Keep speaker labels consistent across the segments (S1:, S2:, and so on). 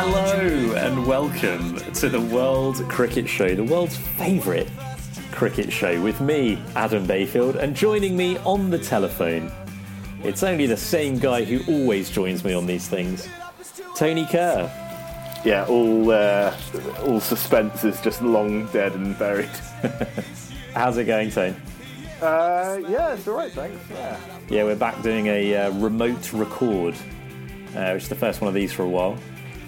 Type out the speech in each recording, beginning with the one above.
S1: Hello and welcome to the World Cricket Show, the world's favourite cricket show, with me, Adam Bayfield, and joining me on the telephone, it's only the same guy who always joins me on these things, Tony Kerr.
S2: yeah, all uh, all suspense is just long dead and buried.
S1: How's it going, Tony?
S2: Uh, yeah, it's all right, thanks. Yeah,
S1: Yeah, we're back doing a uh, remote record, uh, which is the first one of these for a while.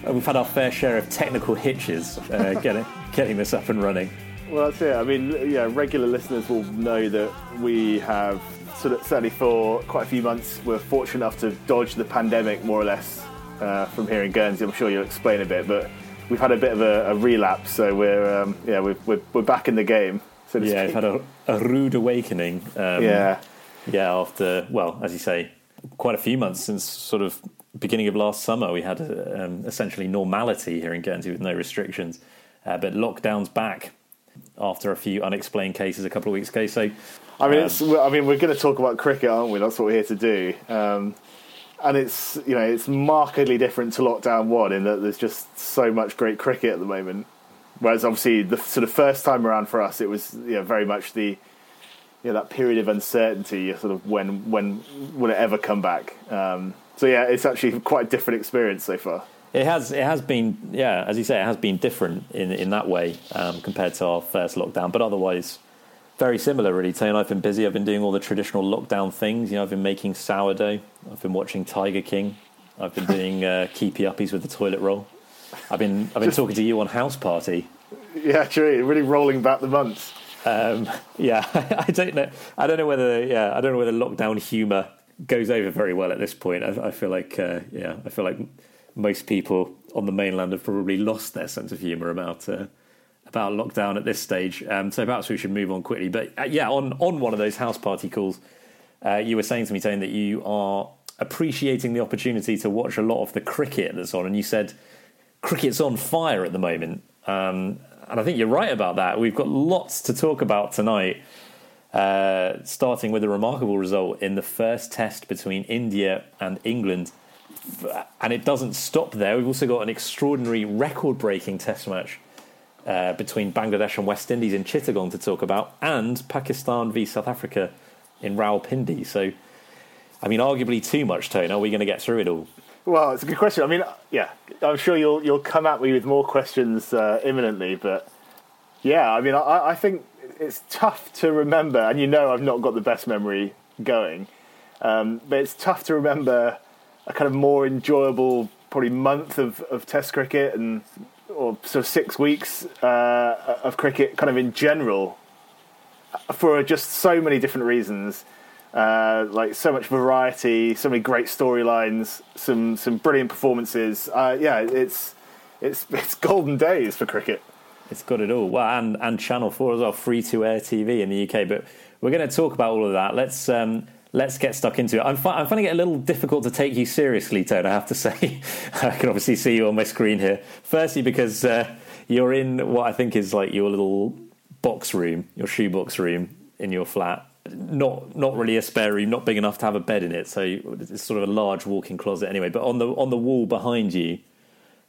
S1: We've had our fair share of technical hitches uh, getting getting this up and running.
S2: well, that's it. I mean, yeah, regular listeners will know that we have sort of certainly for quite a few months we're fortunate enough to dodge the pandemic more or less uh, from here in Guernsey. I'm sure you'll explain a bit, but we've had a bit of a, a relapse, so we're um, yeah we're, we're we're back in the game. So
S1: Yeah, we've had a, a rude awakening. Um,
S2: yeah.
S1: Yeah, after, well, as you say, quite a few months since sort of beginning of last summer, we had um, essentially normality here in Guernsey with no restrictions. Uh, but lockdown's back after a few unexplained cases a couple of weeks ago. So,
S2: I mean, it's, I mean, we're going to talk about cricket, aren't we? That's what we're here to do. Um, and it's you know it's markedly different to lockdown one in that there's just so much great cricket at the moment. Whereas obviously the sort of first time around for us, it was you know, very much the you know, that period of uncertainty, sort of when when will it ever come back? Um, so yeah, it's actually quite a different experience so far.
S1: It has it has been yeah as you say it has been different in in that way um, compared to our first lockdown, but otherwise very similar really. Tay and I've been busy. I've been doing all the traditional lockdown things. You know, I've been making sourdough. I've been watching Tiger King. I've been doing uh, keepy uppies with the toilet roll. I've been I've been talking to you on House Party.
S2: Yeah, true. Really rolling back the months.
S1: Um, yeah, I don't know. I don't know whether yeah I don't know whether lockdown humour goes over very well at this point. I, I feel like uh, yeah I feel like most people on the mainland have probably lost their sense of humour about uh, about lockdown at this stage. Um, so perhaps we should move on quickly. But uh, yeah, on on one of those house party calls, uh, you were saying to me, Tane, that you are appreciating the opportunity to watch a lot of the cricket that's on, and you said cricket's on fire at the moment. Um, and I think you're right about that. We've got lots to talk about tonight, uh, starting with a remarkable result in the first test between India and England. And it doesn't stop there. We've also got an extraordinary record breaking test match uh, between Bangladesh and West Indies in Chittagong to talk about, and Pakistan v South Africa in Rawalpindi. So, I mean, arguably too much, Tone. Are we going to get through it all?
S2: Well, it's a good question. I mean, yeah, I'm sure you'll you'll come at me with more questions uh, imminently, but yeah, I mean, I, I think it's tough to remember, and you know, I've not got the best memory going, um, but it's tough to remember a kind of more enjoyable, probably month of, of Test cricket and or sort of six weeks uh, of cricket, kind of in general, for just so many different reasons uh, like so much variety, so many great storylines, some some brilliant performances. Uh, yeah, it's it's it's golden days for cricket.
S1: It's got it all. Well, and, and Channel 4 as well, free to air TV in the UK. But we're going to talk about all of that. Let's um, let's get stuck into it. I'm, fi- I'm finding it a little difficult to take you seriously, Toad, I have to say. I can obviously see you on my screen here. Firstly, because uh, you're in what I think is like your little box room, your shoebox room in your flat. Not not really a spare room, not big enough to have a bed in it. So it's sort of a large walk-in closet anyway. But on the on the wall behind you,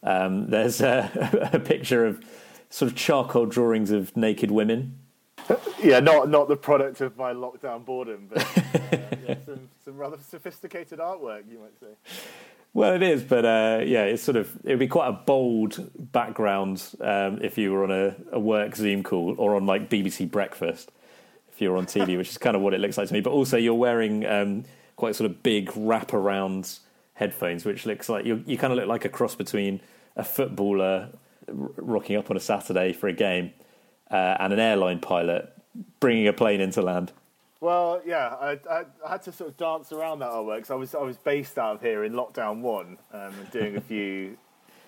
S1: um, there's a, a picture of sort of charcoal drawings of naked women.
S2: Yeah, not not the product of my lockdown boredom, but uh, yeah, some some rather sophisticated artwork, you might say.
S1: Well, it is, but uh, yeah, it's sort of it would be quite a bold background um, if you were on a, a work Zoom call or on like BBC Breakfast if you're on TV, which is kind of what it looks like to me. But also, you're wearing um, quite sort of big wraparound headphones, which looks like you you kind of look like a cross between a footballer rocking up on a Saturday for a game uh, and an airline pilot bringing a plane into land?
S2: Well, yeah, I, I, I, had to sort of dance around that artwork because I was I was based out of here in lockdown one, um, doing a few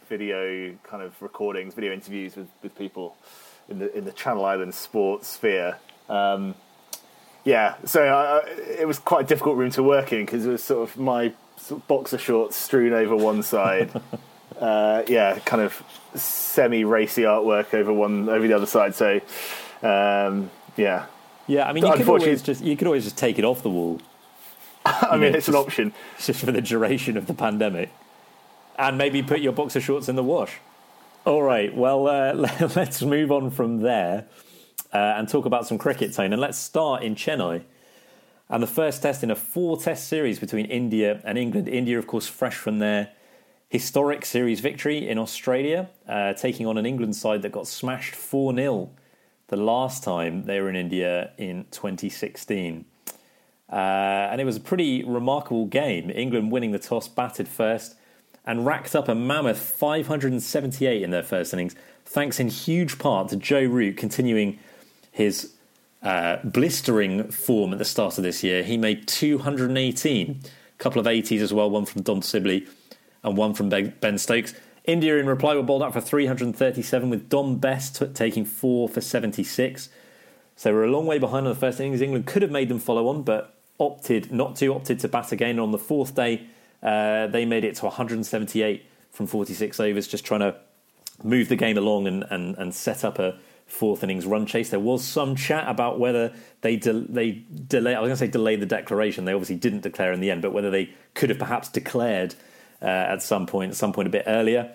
S2: video kind of recordings, video interviews with, with people in the in the Channel Islands sports sphere. Um, yeah, so I, it was quite a difficult room to work in because it was sort of my sort of boxer shorts strewn over one side. uh, yeah, kind of semi racy artwork over one over the other side. So um, yeah,
S1: yeah, I mean, you could always just you could always just take it off the wall.
S2: I mean, know, it's just, an option.
S1: just for the duration of the pandemic, and maybe put your boxer shorts in the wash. All right, well, uh, let's move on from there uh, and talk about some cricket, Tone. And let's start in Chennai. And the first test in a four test series between India and England. India, of course, fresh from their historic series victory in Australia, uh, taking on an England side that got smashed 4 0 the last time they were in India in 2016. Uh, and it was a pretty remarkable game. England winning the toss, batted first, and racked up a mammoth 578 in their first innings, thanks in huge part to Joe Root continuing his uh, blistering form at the start of this year. He made 218, a couple of 80s as well, one from Dom Sibley and one from Ben Stokes. India, in reply, were bowled out for 337, with Dom Bess t- taking four for 76. So they were a long way behind on the first innings. England could have made them follow on, but opted not to, opted to bat again. on the fourth day, uh, they made it to 178 from 46 overs, just trying to move the game along and, and, and set up a fourth innings run chase. There was some chat about whether they de- they delay. I was going to say delay the declaration. They obviously didn't declare in the end, but whether they could have perhaps declared uh, at some point, at some point a bit earlier.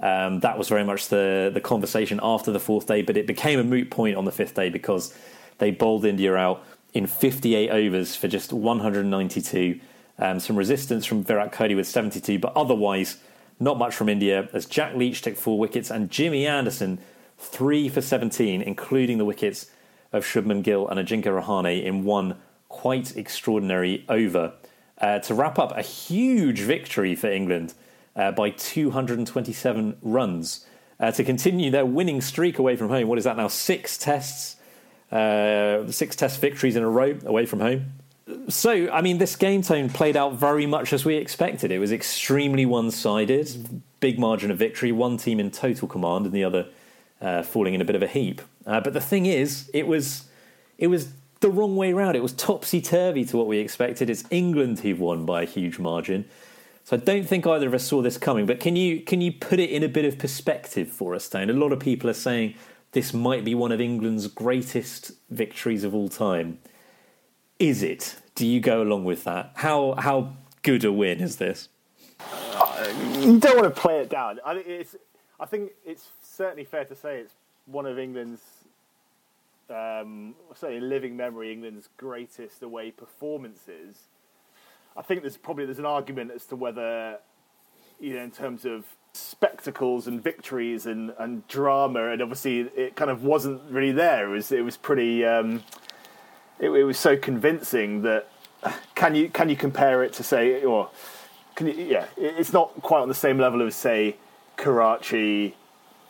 S1: Um, that was very much the the conversation after the fourth day, but it became a moot point on the fifth day because they bowled India out in 58 overs for just 192. Um, some resistance from Virat Kohli with 72, but otherwise not much from India as Jack Leach took four wickets and Jimmy Anderson three for 17, including the wickets of Shubman Gill and Ajinkya Rahane in one quite extraordinary over uh, to wrap up a huge victory for England uh, by 227 runs uh, to continue their winning streak away from home. What is that now? Six tests, uh, six test victories in a row away from home. So, I mean, this game tone played out very much as we expected. It was extremely one sided, big margin of victory, one team in total command and the other uh, falling in a bit of a heap. Uh, but the thing is, it was it was the wrong way around. It was topsy turvy to what we expected. It's England who've won by a huge margin. So I don't think either of us saw this coming. But can you can you put it in a bit of perspective for us, Stone? A lot of people are saying this might be one of England's greatest victories of all time. Is it? Do you go along with that? How how good a win is this?
S2: You don't want to play it down. I, I think it's certainly fair to say it's one of England's um, in living memory, England's greatest away performances. I think there's probably there's an argument as to whether, you know, in terms of spectacles and victories and, and drama, and obviously it kind of wasn't really there. It was it was pretty. Um, it, it, was so convincing that can you can you compare it to say or can you, yeah it's not quite on the same level as say Karachi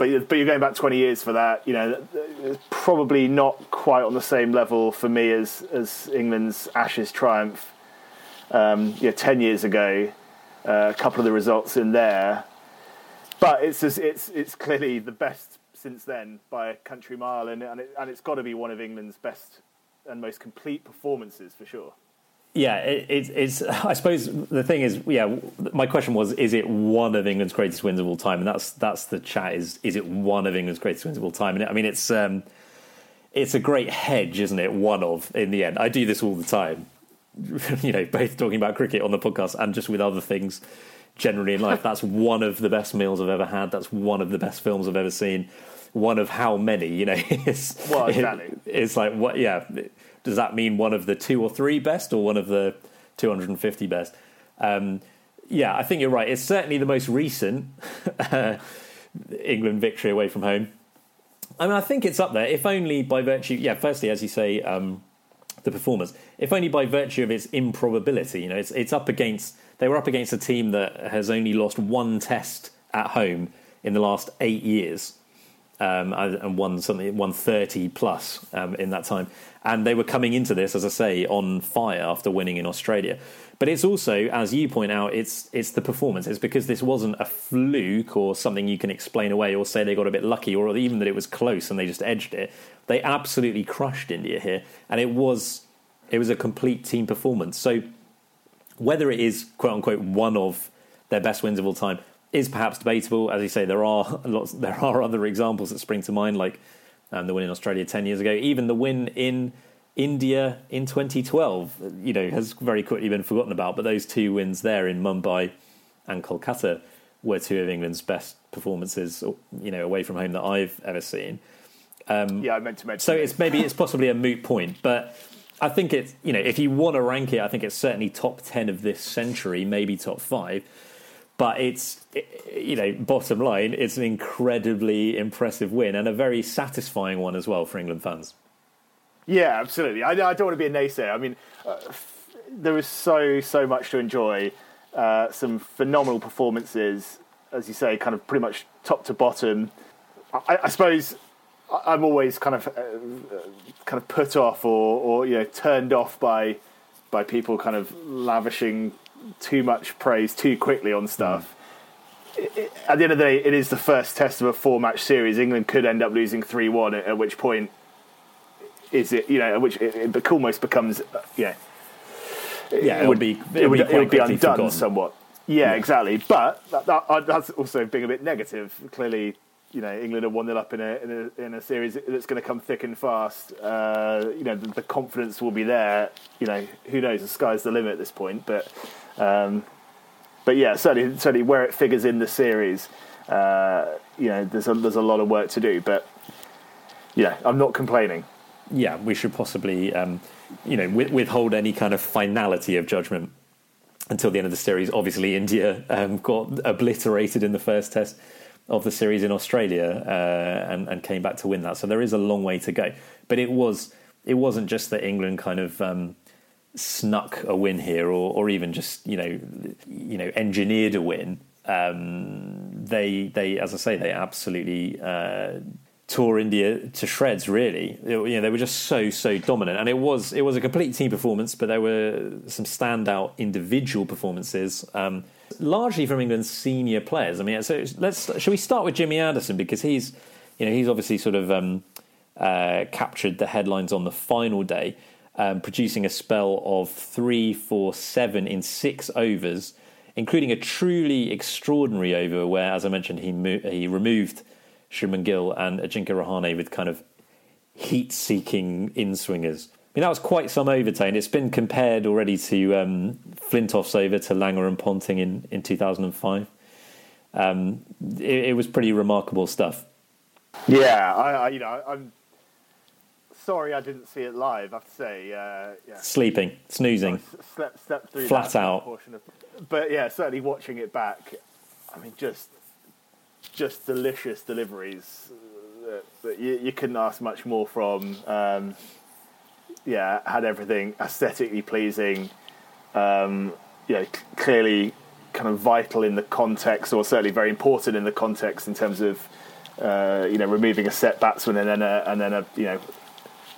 S2: but but you're going back 20 years for that. You know, probably not quite on the same level for me as as England's Ashes triumph. Um, yeah, 10 years ago, uh, a couple of the results in there, but it's just, it's it's clearly the best since then by a country mile, and and, it, and it's got to be one of England's best and most complete performances for sure.
S1: Yeah, it, it, it's. I suppose the thing is, yeah. My question was: Is it one of England's greatest wins of all time? And that's that's the chat. Is is it one of England's greatest wins of all time? And I mean, it's um, it's a great hedge, isn't it? One of in the end. I do this all the time. you know, both talking about cricket on the podcast and just with other things generally in life. that's one of the best meals I've ever had. That's one of the best films I've ever seen. One of how many? You know, it's
S2: well, exactly.
S1: It, it's like what? Yeah does that mean one of the two or three best or one of the 250 best? Um, yeah, I think you're right. It's certainly the most recent England victory away from home. I mean, I think it's up there, if only by virtue. Yeah, firstly, as you say, um, the performance. If only by virtue of its improbability. You know, it's it's up against. They were up against a team that has only lost one test at home in the last eight years. Um, and won something, won thirty plus um, in that time, and they were coming into this, as I say, on fire after winning in Australia. But it's also, as you point out, it's it's the performance. It's because this wasn't a fluke or something you can explain away or say they got a bit lucky or even that it was close and they just edged it. They absolutely crushed India here, and it was it was a complete team performance. So whether it is quote unquote one of their best wins of all time is perhaps debatable. As you say, there are lots, there are other examples that spring to mind, like um, the win in Australia ten years ago, even the win in India in 2012, you know, has very quickly been forgotten about. But those two wins there in Mumbai and Kolkata were two of England's best performances, you know, away from home that I've ever seen.
S2: Um, yeah, I meant to mention.
S1: So it's maybe it's possibly a moot point, but I think it's you know if you want to rank it, I think it's certainly top ten of this century, maybe top five. But it's you know bottom line, it's an incredibly impressive win and a very satisfying one as well for England fans.
S2: Yeah, absolutely. I, I don't want to be a naysayer. I mean, uh, there was so so much to enjoy. Uh, some phenomenal performances, as you say, kind of pretty much top to bottom. I, I suppose I'm always kind of uh, kind of put off or, or you know turned off by by people kind of lavishing too much praise too quickly on stuff. Mm. It, it, at the end of the day, it is the first test of a four match series. England could end up losing three one, at, at which point is it you know which it, it almost becomes uh, yeah
S1: yeah it, would be
S2: it would,
S1: it
S2: would be undone
S1: forgotten.
S2: somewhat yeah, yeah, exactly but that, that, that's also being a bit negative clearly you know England are one nil up in a, in a in a series that's going to come thick and fast. Uh, you know the, the, confidence will be there. You know who knows? The sky's the limit at this point but um, but yeah certainly certainly where it figures in the series uh, you know there's a, there's a lot of work to do but yeah I'm not complaining.
S1: Yeah, we should possibly, um, you know, withhold any kind of finality of judgment until the end of the series. Obviously, India um, got obliterated in the first test of the series in Australia uh, and, and, came back to win that. So there is a long way to go. But it was it wasn't just that England kind of um, snuck a win here, or, or even just you know you know engineered a win. Um, they they as I say they absolutely. Uh, tore India to shreds. Really, you know, they were just so so dominant, and it was it was a complete team performance. But there were some standout individual performances, um, largely from England's senior players. I mean, so let's shall we start with Jimmy Anderson because he's you know he's obviously sort of um, uh, captured the headlines on the final day, um, producing a spell of three, four, seven in six overs. Including a truly extraordinary over where, as I mentioned, he mo- he removed Shubman Gill and Ajinkya Rahane with kind of heat-seeking in-swingers. I mean, that was quite some overtone. It's been compared already to um, Flintoff's over to Langer and Ponting in, in 2005. Um, it, it, was pretty remarkable stuff.
S2: Yeah, I, I, you know, I'm sorry I didn't see it live. I have to say, uh, yeah.
S1: sleeping, snoozing,
S2: slept, slept through
S1: flat out.
S2: Of, but yeah, certainly watching it back. I mean, just just delicious deliveries that, that you, you, couldn't ask much more from. Um, yeah, had everything aesthetically pleasing. Um, yeah, c- clearly kind of vital in the context, or certainly very important in the context in terms of uh, you know removing a set batsman and then a, and then a you know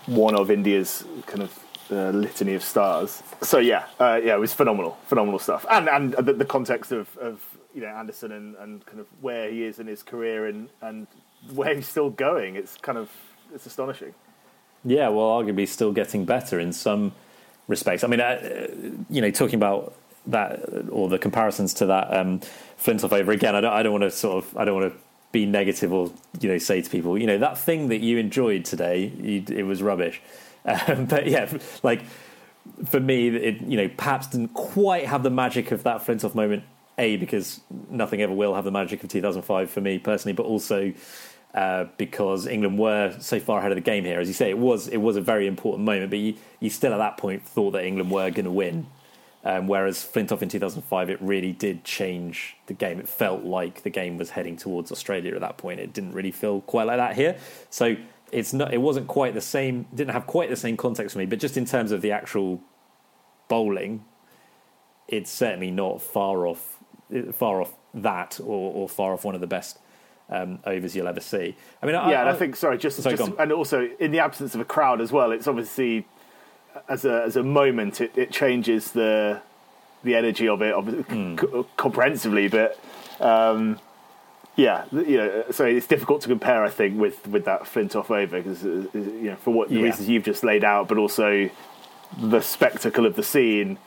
S2: one of India's kind of uh, litany of stars. So yeah, uh, yeah, it was phenomenal, phenomenal stuff, and and the, the context of, of you know Anderson and, and kind of where he is in his career and and where he's still going. It's kind of it's astonishing.
S1: Yeah, well, arguably still getting better in some respects. I mean, uh, you know, talking about that or the comparisons to that um, Flintoff over again. I don't. I don't want to sort of. I don't want to be negative or you know say to people, you know, that thing that you enjoyed today, you, it was rubbish. Um, but yeah, like for me, it you know perhaps didn't quite have the magic of that Flintoff moment a because nothing ever will have the magic of 2005 for me personally, but also uh, because England were so far ahead of the game here. As you say, it was it was a very important moment, but you, you still at that point thought that England were going to win. Um, whereas Flintoff in 2005, it really did change the game. It felt like the game was heading towards Australia at that point. It didn't really feel quite like that here. So it's not. It wasn't quite the same. Didn't have quite the same context for me. But just in terms of the actual bowling, it's certainly not far off far off that or, or far off one of the best um, overs you'll ever see. I mean,
S2: yeah,
S1: I,
S2: and I,
S1: I
S2: think sorry, just,
S1: Sorry,
S2: just and also in the absence of a crowd as well, it's obviously as a as a moment it, it changes the the energy of it obviously, co- comprehensively, but. Um, yeah, you know, so it's difficult to compare, I think, with, with that Flintoff over because uh, you know for what the
S1: Yeah.
S2: reasons you've just laid out, but also the spectacle of the scene.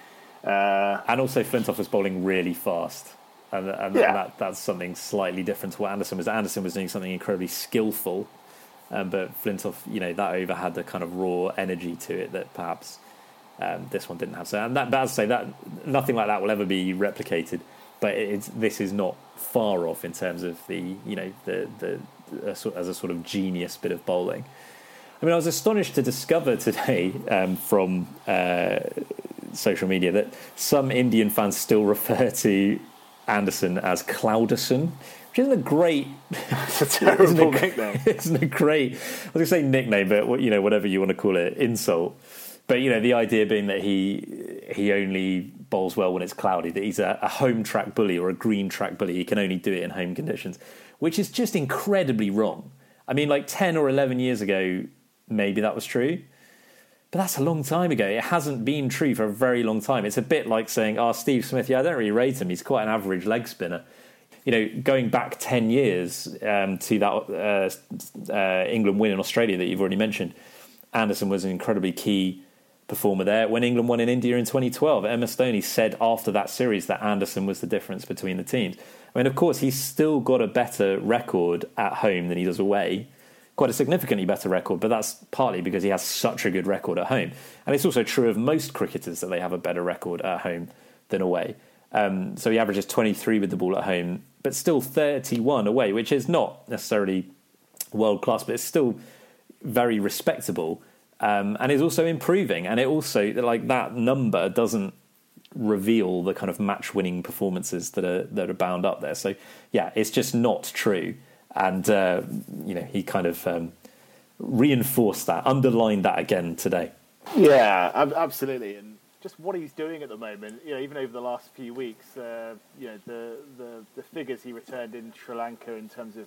S2: Uh,
S1: and also Flintoff was bowling really fast. And, and
S2: Yeah.
S1: that, that's something slightly different to what Anderson was. Anderson was doing something incredibly skillful, um, but Flintoff, you know, that over had the kind of raw energy to it that perhaps um, this one didn't have. So, and that, I say, that nothing like that will ever be replicated. But it's this is not far off in terms of the you know the the, the as a sort of genius bit of bowling. I mean, I was astonished to discover today um, from uh, social media that some Indian fans still refer to Anderson as Clouderson, which isn't a great,
S2: it's a terrible
S1: isn't a,
S2: nickname.
S1: isn't a great. I was going to say nickname, but you know, whatever you want to call it, insult. But you know, the idea being that he he only bowls well when it's cloudy, that he's a, a home track bully or a green track bully. He can only do it in home conditions, which is just incredibly wrong. I mean, like ten or eleven years ago, maybe that was true. But that's a long time ago. It hasn't been true for a very long time. It's a bit like saying, "Oh, Steve Smith, yeah, I don't really rate him. He's quite an average leg spinner." You know, going back ten years um, to that uh, uh, England win in Australia that you've already mentioned, Anderson was an incredibly key performer there. When England won in India in 2012, MS Dhoni said after that series that Anderson was the difference between the teams. I mean, of course, he's still got a better record at home than he does away quite a significantly better record, but that's partly because he has such a good record at home. And it's also true of most cricketers that they have a better record at home than away. Um, so he averages 23 with the ball at home, but still 31 away, which is not necessarily world class, but it's still very respectable. Um, and is also improving. And it also, like that number doesn't reveal the kind of match winning performances that are, that are bound up there. So, yeah, it's just not true and uh, you know he kind of um, reinforced that, underlined that again today.
S2: Yeah, absolutely, and just what he's doing at the moment. You know, even over the last few weeks, uh, you know, the, the the figures he returned in Sri Lanka in terms of.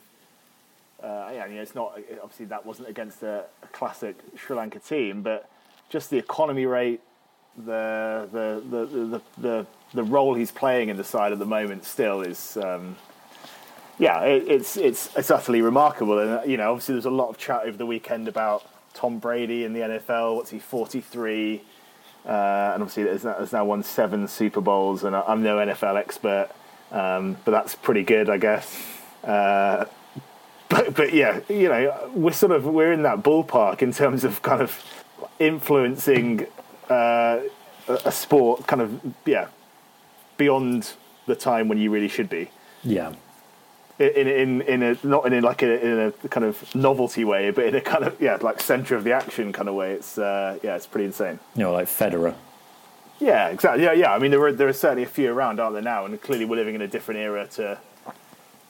S2: Uh, yeah, it's not obviously that wasn't against a, a classic Sri Lanka team, but just the economy rate, the the the the the, the role he's playing in the side at the moment still is. Um, yeah, it, it's it's it's utterly remarkable, and you know, obviously, there's a lot of chat over the weekend about Tom Brady in the NFL. What's he, 43? Uh, and obviously, there's now, there's now won seven Super Bowls, and I'm no NFL expert, um, but that's pretty good, I guess. Uh, but but yeah, you know, we're sort of we're in that ballpark in terms of kind of influencing uh, a sport, kind of yeah, beyond the time when you really should be
S1: Yeah,
S2: in in in a not in a, like a, in a kind of novelty way, but in a kind of yeah like center of the action kind of way. It's uh, yeah, it's pretty insane.
S1: you know, like Federer.
S2: Yeah, exactly. Yeah, yeah. I mean, there are there are certainly a few around, aren't there now? And clearly, we're living in a different era to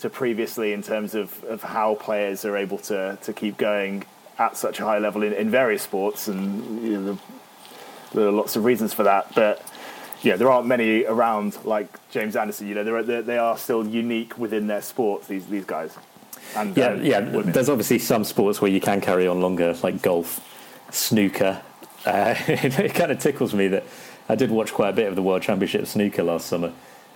S2: to previously in terms of, of how players are able to to keep going at such a high level in, in various sports, and you know, there are lots of reasons for that, but. Yeah, there aren't many around like James Anderson. You know, they're, they're, they are still unique within their sports. These these guys. And,
S1: Yeah,
S2: um,
S1: yeah.
S2: women.
S1: There's obviously some sports where you can carry on longer, like golf, snooker. Uh, it kind of tickles me that I did watch quite a bit of the World Championship snooker last summer,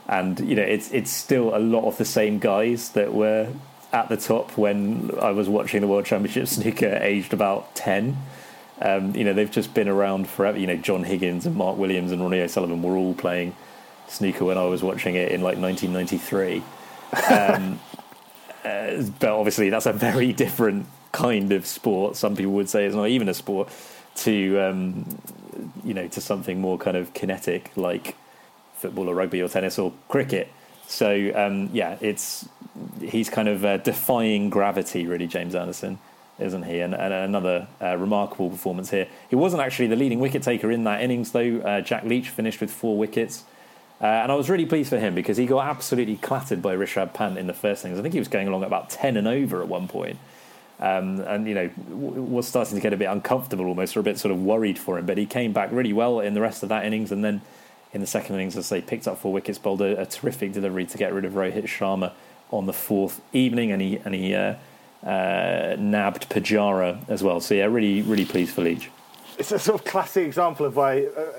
S1: and you know, it's it's still a lot of the same guys that were at the top when I was watching the World Championship snooker, aged about ten. Um, you know, they've just been around forever. You know, John Higgins and Mark Williams and Ronnie O'Sullivan were all playing snooker when I was watching it in like 1993. Um, uh, but obviously, that's a very different kind of sport. Some people would say it's not even a sport. To um, you know, to something more kind of kinetic like football or rugby or tennis or cricket. So um, yeah, it's he's kind of uh, defying gravity, really, James Anderson, isn't he? And, and another uh, remarkable performance here. He wasn't actually the leading wicket taker in that innings, though. Uh, Jack Leach finished with four wickets. Uh, and I was really pleased for him because he got absolutely clattered by Rishabh Pant in the first innings. I think he was going along about 10 and over at one point. Um, and, you know, w- was starting to get a bit uncomfortable almost, or a bit sort of worried for him. But he came back really well in the rest of that innings. And then in the second innings, as they picked up four wickets, bowled a, a terrific delivery to get rid of Rohit Sharma on the fourth evening, and he and he uh, nabbed Pujara as well. So yeah, really really pleased for Leach.
S2: It's a sort of classic example of why, uh,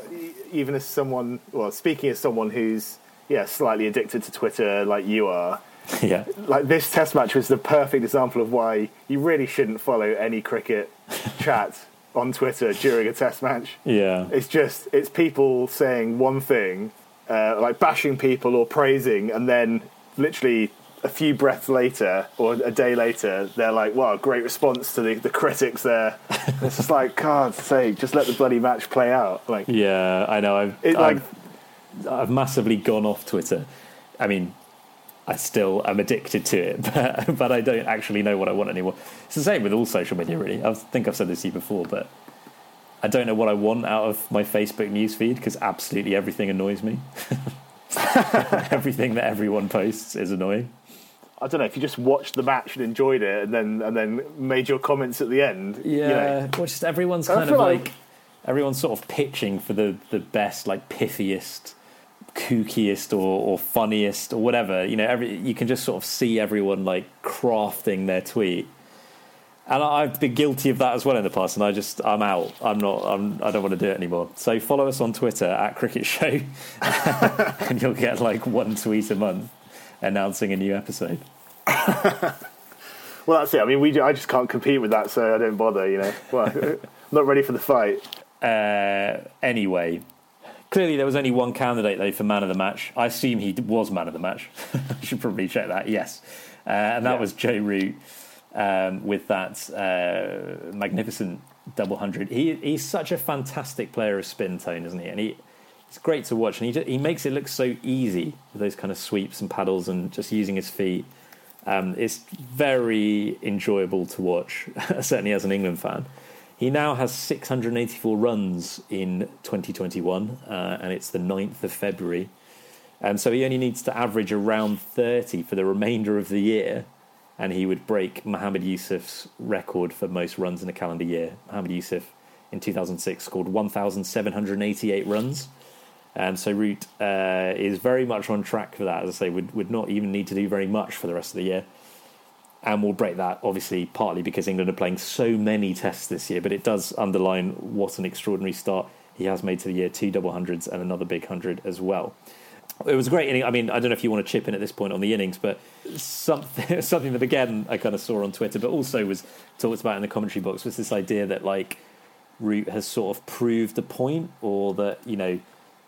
S2: even as someone, well, speaking as someone who's yeah slightly addicted to Twitter like you are.
S1: yeah,
S2: like this test match was the perfect example of why you really shouldn't follow any cricket chat on Twitter during a test match.
S1: Yeah,
S2: it's just it's people saying one thing, uh, like bashing people or praising, and then literally a few breaths later or a day later, they're like, "Wow, great response to the, the critics there." it's just like, God's sake, just let the bloody match play out. Like,
S1: yeah, I know. I've,
S2: it,
S1: like, I've, I've massively gone off Twitter. I mean, I still am addicted to it, but, but I don't actually know what I want anymore. It's the same with all social media, really. I think I've said this to you before, but I don't know what I want out of my Facebook newsfeed because absolutely everything annoys me. everything that everyone posts is annoying.
S2: I don't know if you just watched the match and enjoyed it, and then and then made your comments at the end.
S1: Yeah, you know. well, just everyone's kind of like, like everyone's sort of pitching for the the best, like pithiest kookiest or, or funniest or whatever. You know, every you can just sort of see everyone like crafting their tweet. And I've been guilty of that as well in the past, and I just I'm out. I'm not. I'm. I don't want to do it anymore. So follow us on Twitter at Cricket Show, and you'll get like one tweet a month announcing a new episode.
S2: well, that's it. I mean, we. I just can't compete with that, so I don't bother. You know, well, I'm not ready for the fight.
S1: Uh, anyway, Clearly, there was only one candidate though for man of the match. I assume he was man of the match. I should probably check that. Yes, uh, and that yeah. was Joe Root um, with that uh, magnificent double hundred. He he's such a fantastic player of spin tone, isn't he? And he it's great to watch, and he he makes it look so easy with those kind of sweeps and paddles and just using his feet. Um, it's very enjoyable to watch, certainly as an England fan. He now has 684 runs in 2021, uh, and it's the 9th of February. And so he only needs to average around 30 for the remainder of the year, and he would break Mohammed Yusuf's record for most runs in a calendar year. Mohammed Yusuf in 2006 scored 1,788 runs. And so Root uh, is very much on track for that. As I say, would, would not even need to do very much for the rest of the year and we'll break that obviously partly because England are playing so many tests this year, but it does underline what an extraordinary start he has made to the year. Two double hundreds and another big hundred as well. It was a great inning. I mean, I don't know if you want to chip in at this point on the innings, but something something that again I kind of saw on Twitter, but also was talked about in the commentary box was this idea that like Root has sort of proved a point, or that you know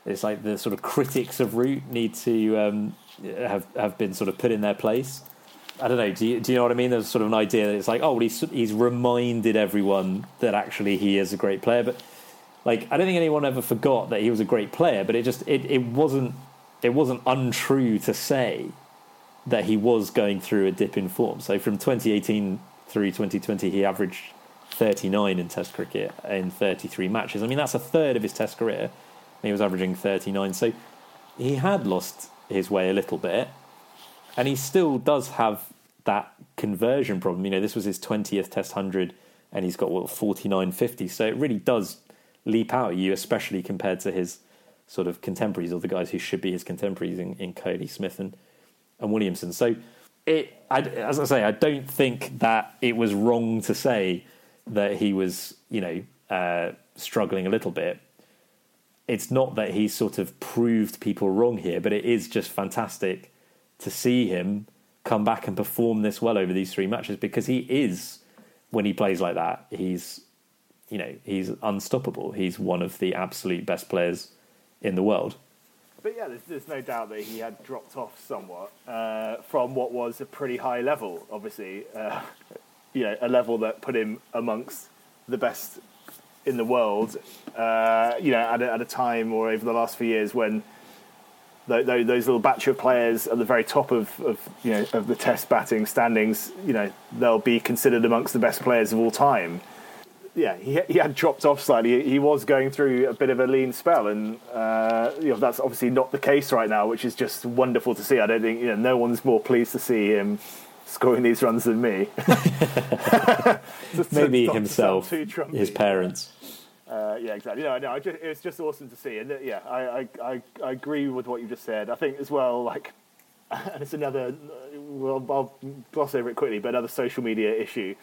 S1: it's like the sort of critics of Root need to um, have have been sort of put in their place I don't know. Do you, do you know what I mean? There's sort of an idea that it's like, oh, well, he's he's reminded everyone that actually he is a great player. But like, I don't think anyone ever forgot that he was a great player. But it just it, it wasn't it wasn't untrue to say that he was going through a dip in form. So from 2018 through 2020, he averaged 39 in Test cricket in 33 matches. I mean, that's a third of his Test career. He was averaging 39. So he had lost his way a little bit and he still does have that conversion problem. You know, this was his twentieth Test hundred, and he's got what forty nine fifty. So it really does leap out at you, especially compared to his sort of contemporaries or the guys who should be his contemporaries in, in Kohli, Smith, and and Williamson. So it, I, as I say, I don't think that it was wrong to say that he was, you know, uh, struggling a little bit. It's not that he's sort of proved people wrong here, but it is just fantastic to see him come back and perform this well over these three matches because he is when he plays like that he's you know he's unstoppable. He's one of the absolute best players in the world.
S2: But yeah there's, there's no doubt that he had dropped off somewhat uh, from what was a pretty high level obviously uh, you know a level that put him amongst the best in the world uh, you know at a, at a time or over the last few years when those little batch of players at the very top of, of, you know of the Test batting standings, you know they'll be considered amongst the best players of all time. Yeah, he, he had dropped off slightly. He was going through a bit of a lean spell, and uh, you know that's obviously not the case right now, which is just wonderful to see. I don't think you know no one's more pleased to see him scoring these runs than me.
S1: Maybe himself, his parents.
S2: Uh, yeah, exactly. No, no, just, it was just awesome to see, and uh, yeah, I, I, I, agree with what you just said. I think as well, like, and it's another. well, I'll gloss over it quickly, but another social media issue.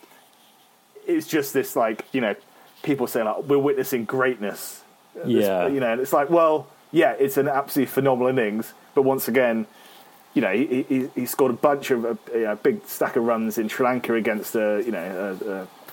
S2: It's just this like you know, people saying like we're witnessing greatness.
S1: Yeah.
S2: you know, and it's like well, yeah, it's an absolutely phenomenal innings, but once again. You know, he, he, he scored a bunch of a, you know, big stack of runs in Sri Lanka against a you know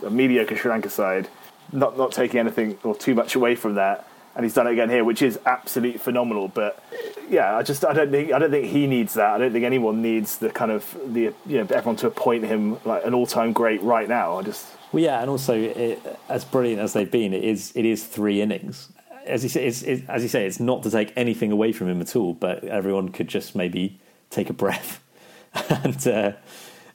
S2: a, a, a mediocre Sri Lanka side, not not taking anything or too much away from that, and he's done it again here, which is absolutely phenomenal. But yeah, I just I don't think I don't think he needs that. I don't think anyone needs the kind of the you know everyone to appoint him like an all time great right now. I just
S1: Well, yeah, and also it, as brilliant as they've been, it is it is three innings. As you say, it's, it's, as you say, it's not to take anything away from him at all, but everyone could just maybe take a breath and uh,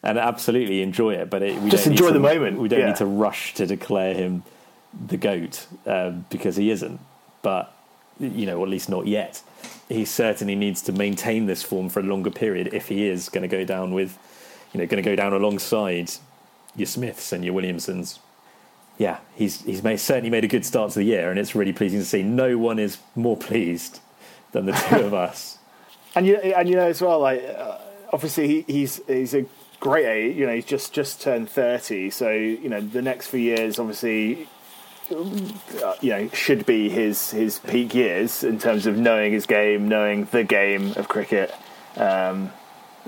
S1: and absolutely enjoy it. But it, we
S2: Just enjoy
S1: to-
S2: the moment,
S1: We don't
S2: yeah.
S1: need to rush to declare him the goat um, because he isn't. But you know, at least not yet. He certainly needs to maintain this form for a longer period if he is going to go down with, you know, going to go down alongside your Smiths and your Williamsons. Yeah, he's he's made, certainly made a good start to the year, and it's really pleasing to see. No one is more pleased than the two of us.
S2: and you and you know as well like uh, obviously he, he's he's a great age. You know, he's just just turned thirty, so you know the next few years obviously. You know, should be his his peak years in terms of knowing his game, knowing the game of cricket, um,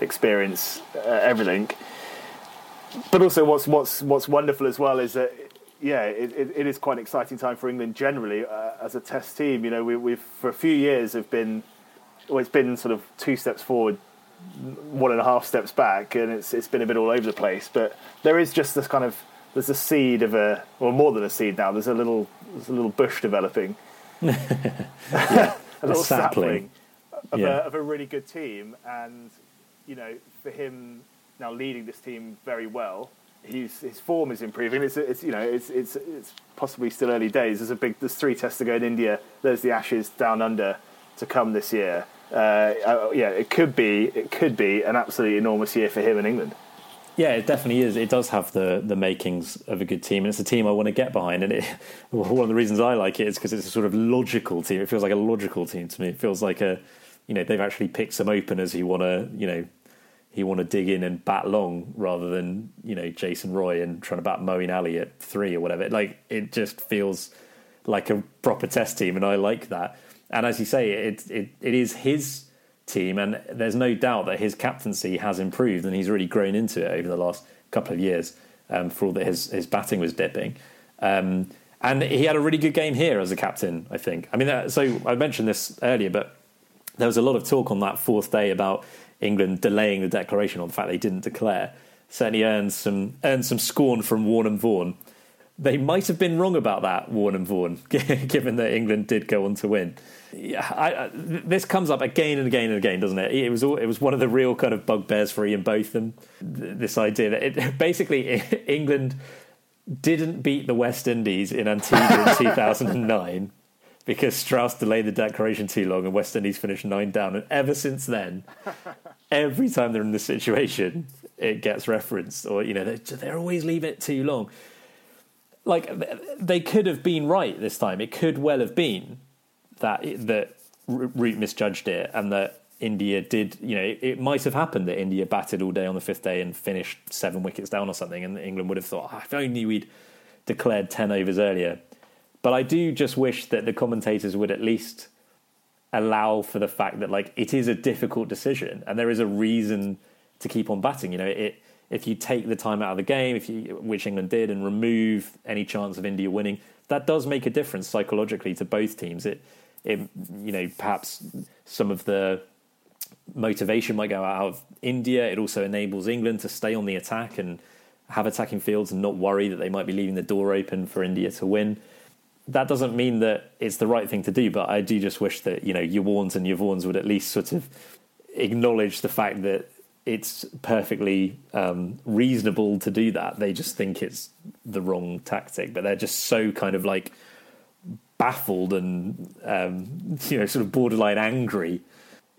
S2: experience, uh, everything. But also, what's what's what's wonderful as well is that yeah, it, it, it is quite an exciting time for England generally uh, as a Test team. You know, we, we've for a few years have been well, it's been sort of two steps forward, one and a half steps back, and it's it's been a bit all over the place. But there is just this kind of there's a seed of a, or more than a seed now. There's a little there's a little bush developing, a little
S1: sapling.
S2: sapling of,
S1: Yeah.
S2: a, of a really good team, and you know for him now leading this team very well. He's, his form is improving. It's, it's you know it's, it's it's possibly still early days. There's a big there's three tests to go in India. There's the Ashes down under to come this year. Uh, uh, yeah, it could be it could be an absolutely enormous year for him in England.
S1: Yeah, it definitely is. It does have the the makings of a good team, and it's a team I want to get behind. And it, one of the reasons I like it is because it's a sort of logical team. It feels like a logical team to me. It feels like a, you know, they've actually picked some openers who want to, you know, he want to dig in and bat long rather than you know Jason Roy and trying to bat Moeen Ali at three or whatever. Like it just feels like a proper test team, and I like that. And as you say, it it, it is his team, and there's no doubt that his captaincy has improved, and he's really grown into it over the last couple of years. Um, for all that his his batting was dipping. Um, and he had a really good game here as a captain, I think. I mean, uh, so I mentioned this earlier, but there was a lot of talk on that fourth day about England delaying the declaration, or the fact they didn't declare. Certainly earned some earned some scorn from Warne and Vaughan. They might have been wrong about that, Warne and Vaughan, given that England did go on to win. Yeah, I, I, this comes up again and again and again, doesn't it? It was all, it was one of the real kind of bugbears for Ian Botham. th- This idea that it, basically England didn't beat the West Indies in Antigua in 2009 because Strauss delayed the declaration too long and West Indies finished nine down. And ever since then, every time they're in this situation, it gets referenced, or you know, they, they're always leave it too long. Like they could have been right this time. It could well have been that that Root misjudged it, and that India did. You know, it, it might have happened that India batted all day on the fifth day and finished seven wickets down or something, and England would have thought, "Ah, if only we'd declared ten overs earlier. But I do just wish that the commentators would at least allow for the fact that like it is a difficult decision and there is a reason to keep on batting. You know, it if you take the time out of the game, if you which England did, and remove any chance of India winning, that does make a difference psychologically to both teams. It it you know perhaps some of the motivation might go out of India. It also enables England to stay on the attack and have attacking fields and not worry that they might be leaving the door open for India to win. That doesn't mean that it's the right thing to do, but I do just wish that you know your Warnes and your Vaughans would at least sort of acknowledge the fact that it's perfectly um, reasonable to do that. They just think it's the wrong tactic, but they're just so kind of like baffled and um, you know sort of borderline angry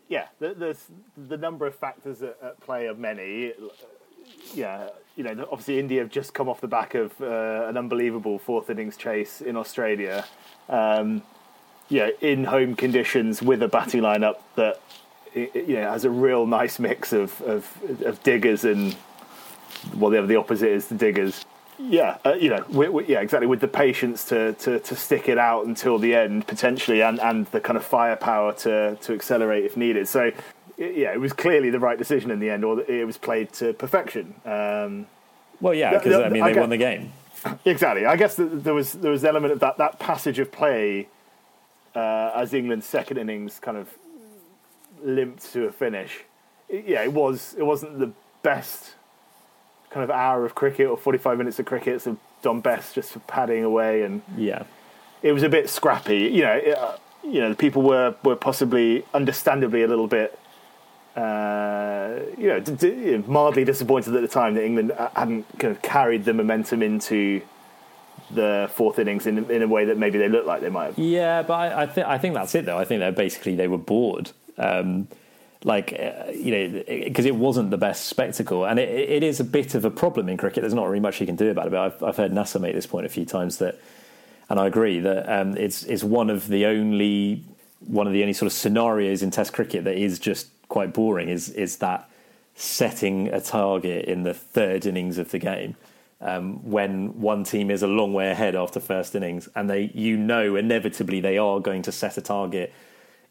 S2: Yeah, the, there's the number of factors at, at play are many. Yeah, you know, obviously India have just come off the back of uh, an unbelievable fourth innings chase in Australia. Um, yeah, in home conditions with a batting lineup that you know has a real nice mix of of, of diggers and well, the, the opposite is the diggers. Yeah, uh, you know, we, we, yeah, exactly. With the patience to, to, to stick it out until the end, potentially, and, and the kind of firepower to, to accelerate if needed. So, yeah, it was clearly the right decision in the end, or it was played to perfection. Um,
S1: well, yeah, because I mean, they I won the game.
S2: Exactly. I guess there was there was an element of that that passage of play uh, as England's second innings kind of limped to a finish. yeah, it was it wasn't the best kind of hour of cricket or 45 minutes of cricket have done best just for padding away and
S1: yeah
S2: it was a bit scrappy you know it, uh, you know the people were were possibly understandably a little bit uh, you know d- d- mildly disappointed at the time that England hadn't kind of carried the momentum into the fourth innings in in a way that maybe they looked like they might have.
S1: Yeah, but I, I think I think that's it though. I think they're basically they were bored. Um, like uh, you know because it wasn't the best spectacle. And it, it is a bit of a problem in cricket. There's not really much you can do about it but I've, I've heard Nasser make this point a few times that and I agree that um, it's it's one of the only one of the only sort of scenarios in Test cricket that is just quite boring is is that setting a target in the third innings of the game um, when one team is a long way ahead after first innings and they you know inevitably they are going to set a target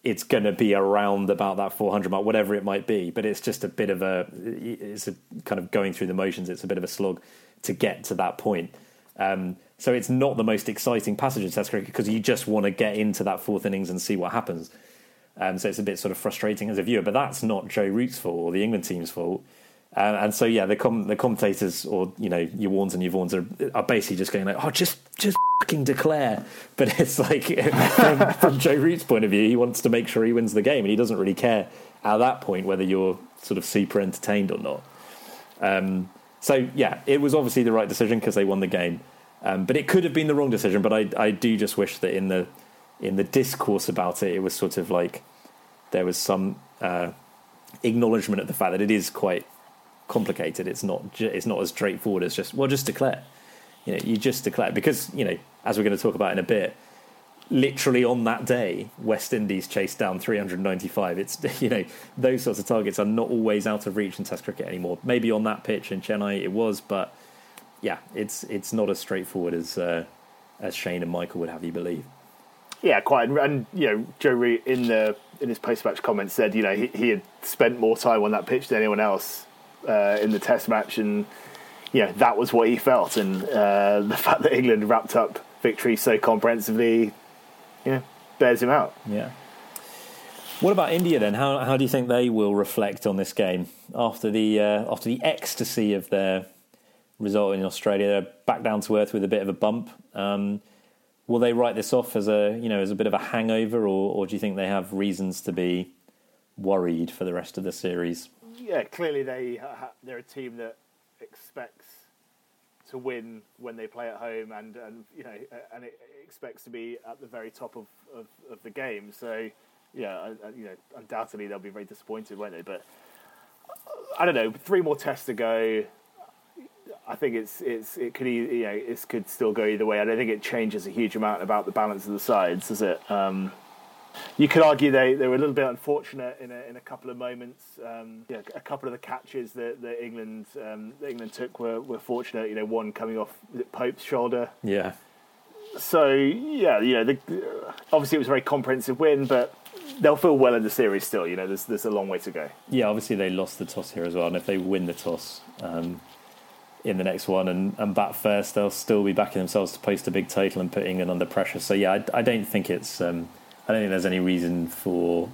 S1: it's going to be around about that 400 mark, whatever it might be. But it's just a bit of a, it's a kind of going through the motions. It's a bit of a slog to get to that point. Um, so it's not the most exciting passage in Test cricket because you just want to get into that fourth innings and see what happens. Um, so it's a bit sort of frustrating as a viewer. But that's not Joe Root's fault or the England team's fault. And so yeah, the com- the commentators or you know your Warnes and your Vaughans are, are basically just going like, oh, just just fucking declare. But it's like from, from Joe Root's point of view, he wants to make sure he wins the game, and he doesn't really care at that point whether you're sort of super entertained or not. Um, so yeah, it was obviously the right decision because they won the game, um, but it could have been the wrong decision. But I I do just wish that in the in the discourse about it, it was sort of like there was some uh, acknowledgement of the fact that it is quite complicated. It's not it's not as straightforward as just well, just declare. You know, you just declare because you know, as we're going to talk about in a bit, literally on that day, West Indies chased down 395. It's you know those sorts of targets are not always out of reach in Test cricket anymore. Maybe on that pitch in Chennai it was, but yeah, it's it's not as straightforward as uh, as Shane and Michael would have you believe.
S2: Yeah, quite. And you know, Joe Root in the in his post match comments said, you know, he, he had spent more time on that pitch than anyone else uh, in the Test match, and you know that was what he felt. And uh, the fact that England wrapped up victory so comprehensively, you know, bears him out.
S1: Yeah. What about India then? How how do you think they will reflect on this game after the uh, after the ecstasy of their result in Australia? They're back down to earth with a bit of a bump. Um, will they write this off as a you know as a bit of a hangover, or, or do you think they have reasons to be worried for the rest of the series?
S2: Yeah, clearly they they're a team that expects to win when they play at home, and and you know, and it expects to be at the very top of, of, of the game. So yeah, you know, undoubtedly they'll be very disappointed, won't they? But I don't know. Three more tests to go. I think it's it's it could you know it could still go either way. I don't think it changes a huge amount about the balance of the sides, does it? Um, you could argue they, they were a little bit unfortunate in a, in a couple of moments. Um, yeah, a couple of the catches that, that England um, that England took were, were fortunate. You know, one coming off Pope's shoulder.
S1: Yeah.
S2: So yeah, you know, the, obviously it was a very comprehensive win, but they'll feel well in the series still. You know, there's there's a long way to go.
S1: Yeah, obviously they lost the toss here as well, and if they win the toss um, in the next one and, and bat first, they'll still be backing themselves to post a big total and put England under pressure. So yeah, I, I don't think it's um, I don't think there's any reason for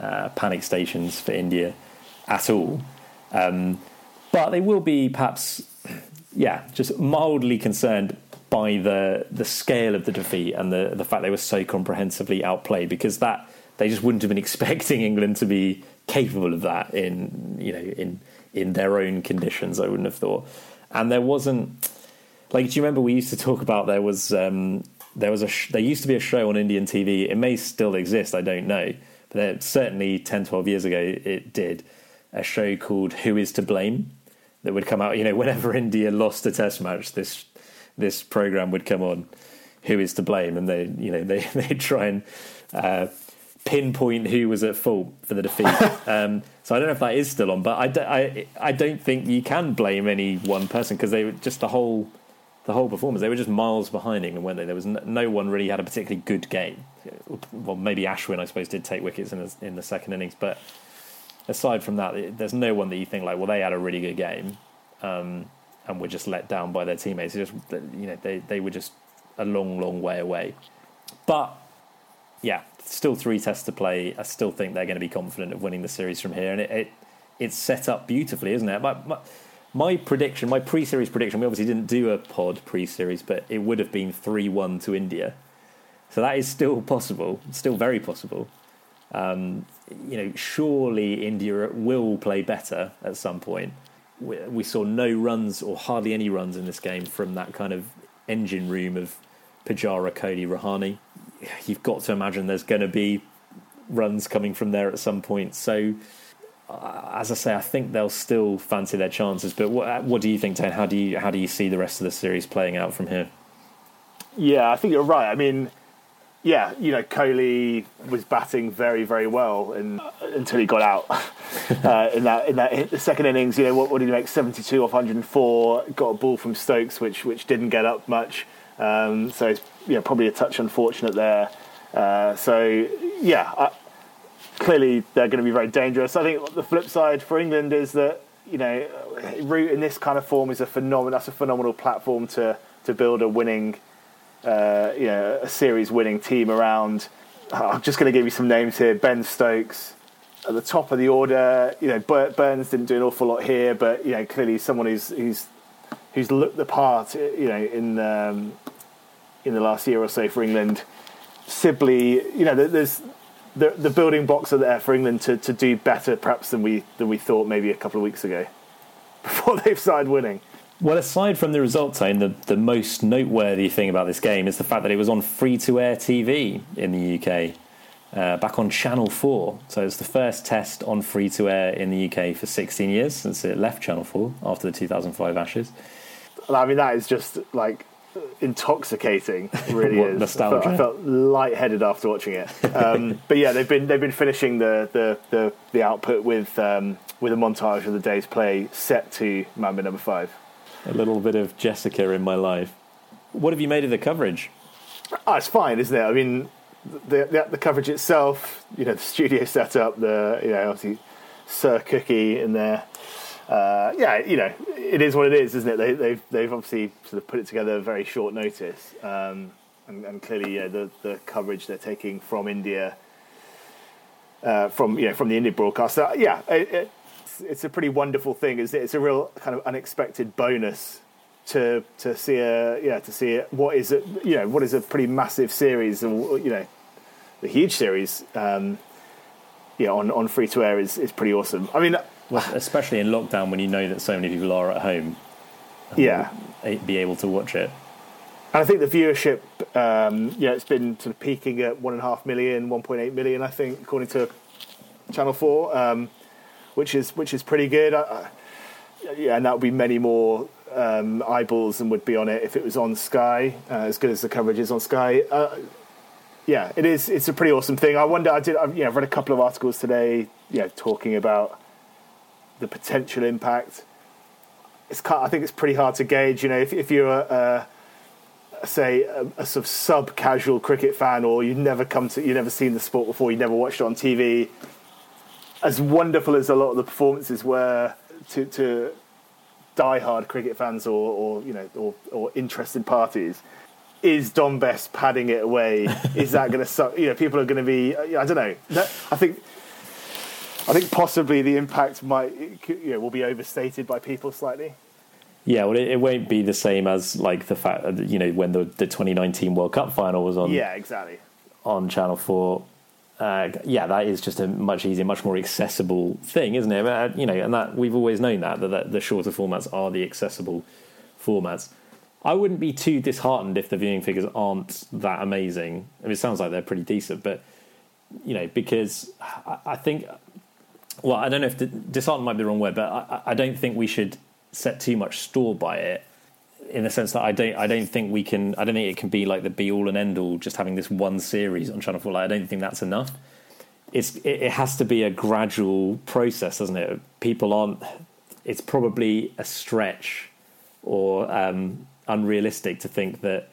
S1: uh, panic stations for India at all. Um, but they will be perhaps, yeah, just mildly concerned by the the scale of the defeat and the the fact they were so comprehensively outplayed because that they just wouldn't have been expecting England to be capable of that in you know in in their own conditions. I wouldn't have thought, and there wasn't like do you remember we used to talk about there was um, there was a sh- there used to be a show on Indian TV. It may still exist, I don't know, but there, certainly 10, 12 years ago it did. A show called Who Is to Blame that would come out. You know, whenever India lost a Test match, this this program would come on. Who is to blame? And they, you know, they they try and uh, pinpoint who was at fault for the defeat. um, so I don't know if that is still on, but I, don't, I, I don't think you can blame any one person because they were just the whole the whole performance. They were just miles behind England, weren't they? There was no, no one really had a particularly good game. Well, maybe Ashwin, I suppose, did take wickets in the, in the second innings, but aside from that, there's no one that you think like, well, they had a really good game, um, and were just let down by their teammates. Just you know, they they were just a long, long way away. But yeah, still three tests to play. I still think they're going to be confident of winning the series from here, and it, it it's set up beautifully, isn't it? My, my, my prediction, my pre-series prediction, we obviously didn't do a pod pre-series, but it would have been three-one to India. So that is still possible, still very possible. Um, you know, surely India will play better at some point. We, we, saw no runs or hardly any runs in this game from that kind of engine room of Pujara, Kohli, Rahane. You've got to imagine there's going to be runs coming from there at some point. So, as I say, I think they'll still fancy their chances. But what, what do you think, Tane? How do you how do you see the rest of the series playing out from here?
S2: Yeah, I think you're right. I mean, yeah, you know, Kohli was batting very, very well uh, until he got out uh, in that in that the second innings. You know, what, what, did he make? Seventy two off hundred and four. Got a ball from Stokes, which which didn't get up much. Um, so it's you know, probably a touch unfortunate there. Uh, so yeah, clearly they're going to be very dangerous. I think the flip side for England is that you know, Root in this kind of form is a phenomenal. That's a phenomenal platform to to build a winning uh, you know, a series winning team around. Uh, I'm just going to give you some names here. Ben Stokes at the top of the order. You know, Burns didn't do an awful lot here, but you know, clearly someone who's who's who's looked the part. You know, in um, in the last year or so for England. Sibley, you know, there's the the building blocks are there for England to, to do better, perhaps than we than we thought maybe a couple of weeks ago, before they've started winning.
S1: Well, aside from the results, Tane, the, the most noteworthy thing about this game is the fact that it was on free to air TV in the UK, uh, back on Channel 4. So it's the first test on free to air in the UK for 16 years since it left Channel 4 after the 2005 Ashes.
S2: I mean, that is just like intoxicating, really is.
S1: Nostalgia.
S2: I felt, I felt lightheaded after watching it. Um, but yeah, they've been they've been finishing the the, the, the output with um, with a montage of the day's play set to Mambo number five
S1: a little bit of Jessica in my life. What have you made of the coverage?
S2: Oh, it's fine, isn't it? I mean, the, the, the coverage itself, you know, the studio setup, the you know, obviously Sir Cookie in there. Uh, yeah, you know, it is what it is, isn't it? They, have they've, they've obviously sort of put it together very short notice, um, and, and, clearly, yeah, the the coverage they're taking from India, uh, from you know, from the Indian broadcaster, yeah, it, it, it's a pretty wonderful thing. It's, it's a real kind of unexpected bonus to to see a yeah to see it, what is a you know what is a pretty massive series or you know the huge series um, yeah on on free to air is is pretty awesome. I mean,
S1: well, especially in lockdown when you know that so many people are at home.
S2: Yeah,
S1: be able to watch it.
S2: And I think the viewership, um, yeah, it's been sort of peaking at one and a half million, 1.8 million, I think, according to Channel Four. Um, which is which is pretty good. I, yeah, and that would be many more um, eyeballs than would be on it if it was on Sky, uh, as good as the coverage is on Sky. Uh, yeah, it is. It's a pretty awesome thing. I wonder. I did. I've, you know, read a couple of articles today. Yeah, talking about the potential impact. It's. I think it's pretty hard to gauge. You know, if, if you're a, a say a, a, sort of sub casual cricket fan, or you've never come to, you've never seen the sport before, you've never watched it on TV, as wonderful as a lot of the performances were to, to die-hard cricket fans or, or you know or, or interested parties, is Dom Bess padding it away? is that going to suck? You know, people are going to be. I don't know. I think. I think possibly the impact might you know will be overstated by people slightly.
S1: Yeah, well, it, it, won't be the same as like the fact that you know when the the 2019 World Cup final was on.
S2: Yeah, exactly.
S1: On Channel Four, uh, yeah, that is just a much easier, much more accessible thing, isn't it? Uh, you know, and that we've always known that, that that the shorter formats are the accessible formats. I wouldn't be too disheartened if the viewing figures aren't that amazing. I mean, it sounds like they're pretty decent, but you know, because I, I think, well, I don't know if disheartened might be the wrong word, but I, I don't think we should set too much store by it in the sense that I don't I don't think we can I don't think it can be like the be all and end all just having this one series on Channel Four. Like, I don't think that's enough. it's it, it has to be a gradual process, doesn't it? People aren't. It's probably a stretch or um, unrealistic to think that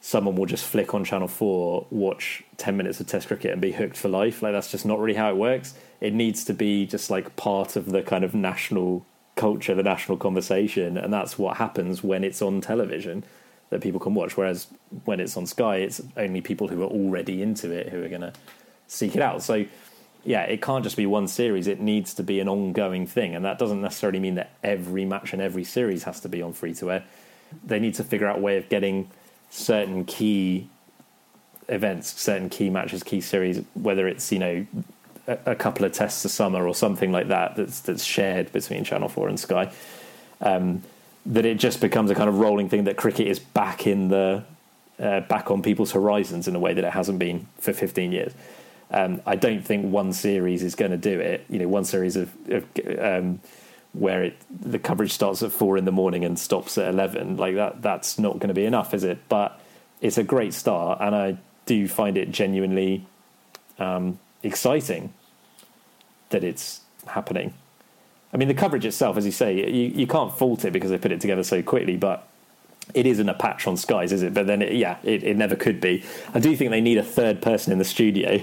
S1: someone will just flick on Channel Four, watch ten minutes of Test cricket, and be hooked for life. Like that's just not really how it works. It needs to be just like part of the kind of national culture, the national conversation, and that's what happens when it's on television that people can watch. Whereas when it's on Sky, it's only people who are already into it who are going to seek it out. So yeah, it can't just be one series. It needs to be an ongoing thing, and that doesn't necessarily mean that every match and every series has to be on free to air. They need to figure out a way of getting certain key events, certain key matches, key series, whether it's you know a, couple of tests a summer or something like that that's that's shared between Channel Four and Sky. Um, that it just becomes a kind of rolling thing that cricket is back in the uh, back on people's horizons in a way that it hasn't been for 15 years. Um, I don't think one series is going to do it. You know, one series of, of um, where it the coverage starts at four in the morning and stops at eleven, like that. That's not going to be enough, is it? But it's a great start, and I do find it genuinely um, exciting that it's happening. I mean, the coverage itself, as you say, you, you can't fault it because they put it together so quickly, but it isn't a patch on Sky's, is it? But then, it, yeah, it, it never could be. I do think they need a third person in the studio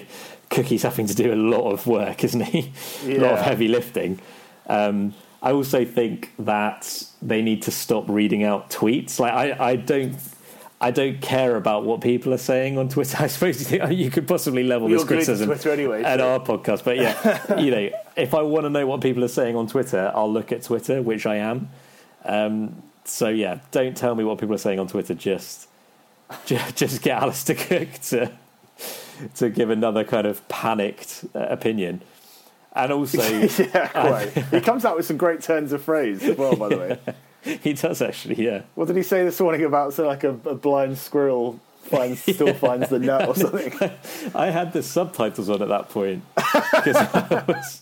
S1: Cookie's having to do a lot of work, isn't he? Yeah. a lot of heavy lifting. Um, I also think that they need to stop reading out tweets. Like I, I don't. I don't care about what people are saying on Twitter. I suppose you, you could possibly level
S2: You're
S1: this criticism
S2: Twitter anyway,
S1: at so. our podcast. But yeah, you know, if I want to know what people are saying on Twitter, I'll look at Twitter, which I am. Um, so yeah, don't tell me what people are saying on Twitter. Just, just, just get Alastair Cook to to give another kind of panicked uh, opinion. And also,
S2: yeah, quite. he comes out with some great turns of phrase as well. By the way,
S1: he does actually. Yeah.
S2: What did he say this morning about so like a, a blind squirrel finds still finds the nut or something?
S1: I had the subtitles on at that point because I was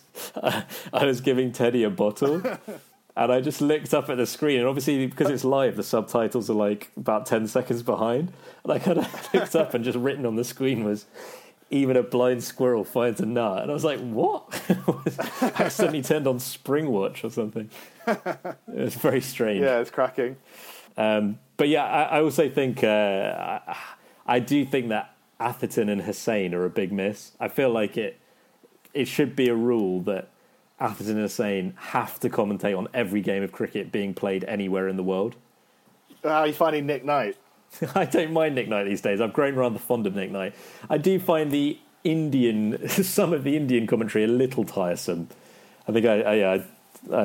S1: I was giving Teddy a bottle. And I just looked up at the screen, and obviously because it's live, the subtitles are like about ten seconds behind. And I kind of looked up, and just written on the screen was even a blind squirrel finds a nut. And I was like, what? I accidentally turned on Springwatch or something. It was very strange.
S2: Yeah, it's cracking.
S1: Um, but yeah, I, I also think, uh, I, I, do think that Atherton and Hussain are a big miss. I feel like it, it should be a rule that Atherton and Hussain have to commentate on every game of cricket being played anywhere in the world.
S2: How are you finding Nick Knight?
S1: I don't mind Nick Knight these days. I've grown rather fond of Nick Knight. I do find the Indian, some of the Indian commentary a little tiresome. I think I, I, I,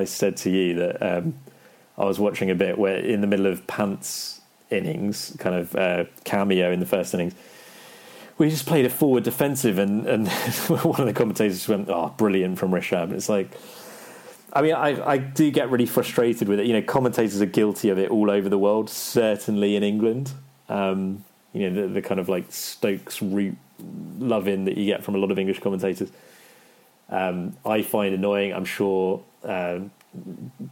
S1: I said to you that um, I was watching a bit where in the middle of Pant's innings, kind of uh, cameo in the first innings, we just played a forward defensive, and, and one of the commentators went, "Oh, brilliant from Rishabh." It's like I mean, I, I do get really frustrated with it. You know, commentators are guilty of it all over the world, certainly in England. Um, you know, the, the, kind of like Stokes Root loving that you get from a lot of English commentators. Um, I find annoying. I'm sure uh,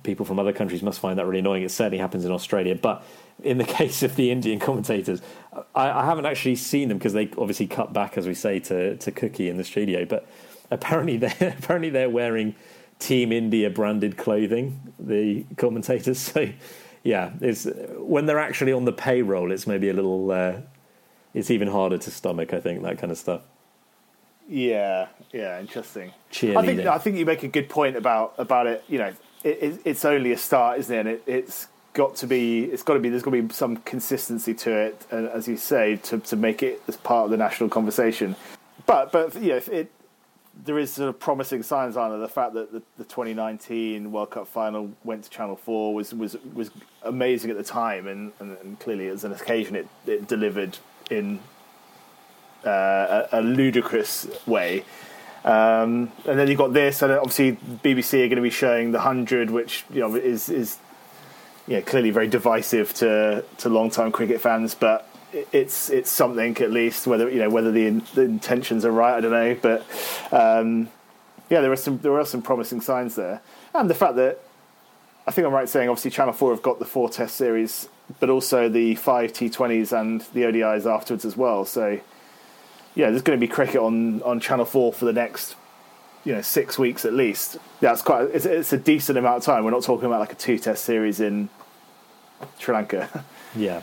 S1: people from other countries must find that really annoying. It certainly happens in Australia. But in the case of the Indian commentators, I, I haven't actually seen them because they obviously cut back, as we say, to, to Cookie in the studio. But apparently, they're apparently they're wearing Team India branded clothing, the commentators. So, yeah, it's when they're actually on the payroll, it's maybe a little. Uh, it's even harder to stomach. I think that kind of stuff.
S2: Yeah, yeah, interesting. I think I think you make a good point about about it. You know, it, it, it's only a start, isn't it? And it, has got to be. It's got to be. There's got to be some consistency to it, and as you say, to to make it as part of the national conversation. But but yeah, it there is sort of promising signs, there? The fact that the, the 2019 World Cup final went to Channel 4 was was was amazing at the time, and, and, and clearly as an occasion it, it delivered in uh, a, a, ludicrous way. Um, and then you've got this, and obviously BBC are going to be showing the hundred, which you know is is yeah clearly very divisive to to long time cricket fans, but it's it's something at least whether you know whether the, the intentions are right I don't know but um, yeah there are some there are some promising signs there and the fact that I think I'm right saying obviously Channel Four have got the four Test series but also the five T20s and the ODIs afterwards as well so yeah, there's going to be cricket on on Channel Four for the next you know six weeks at least. That's quite. It's, it's a decent amount of time. We're not talking about like a two test series in Sri Lanka.
S1: yeah,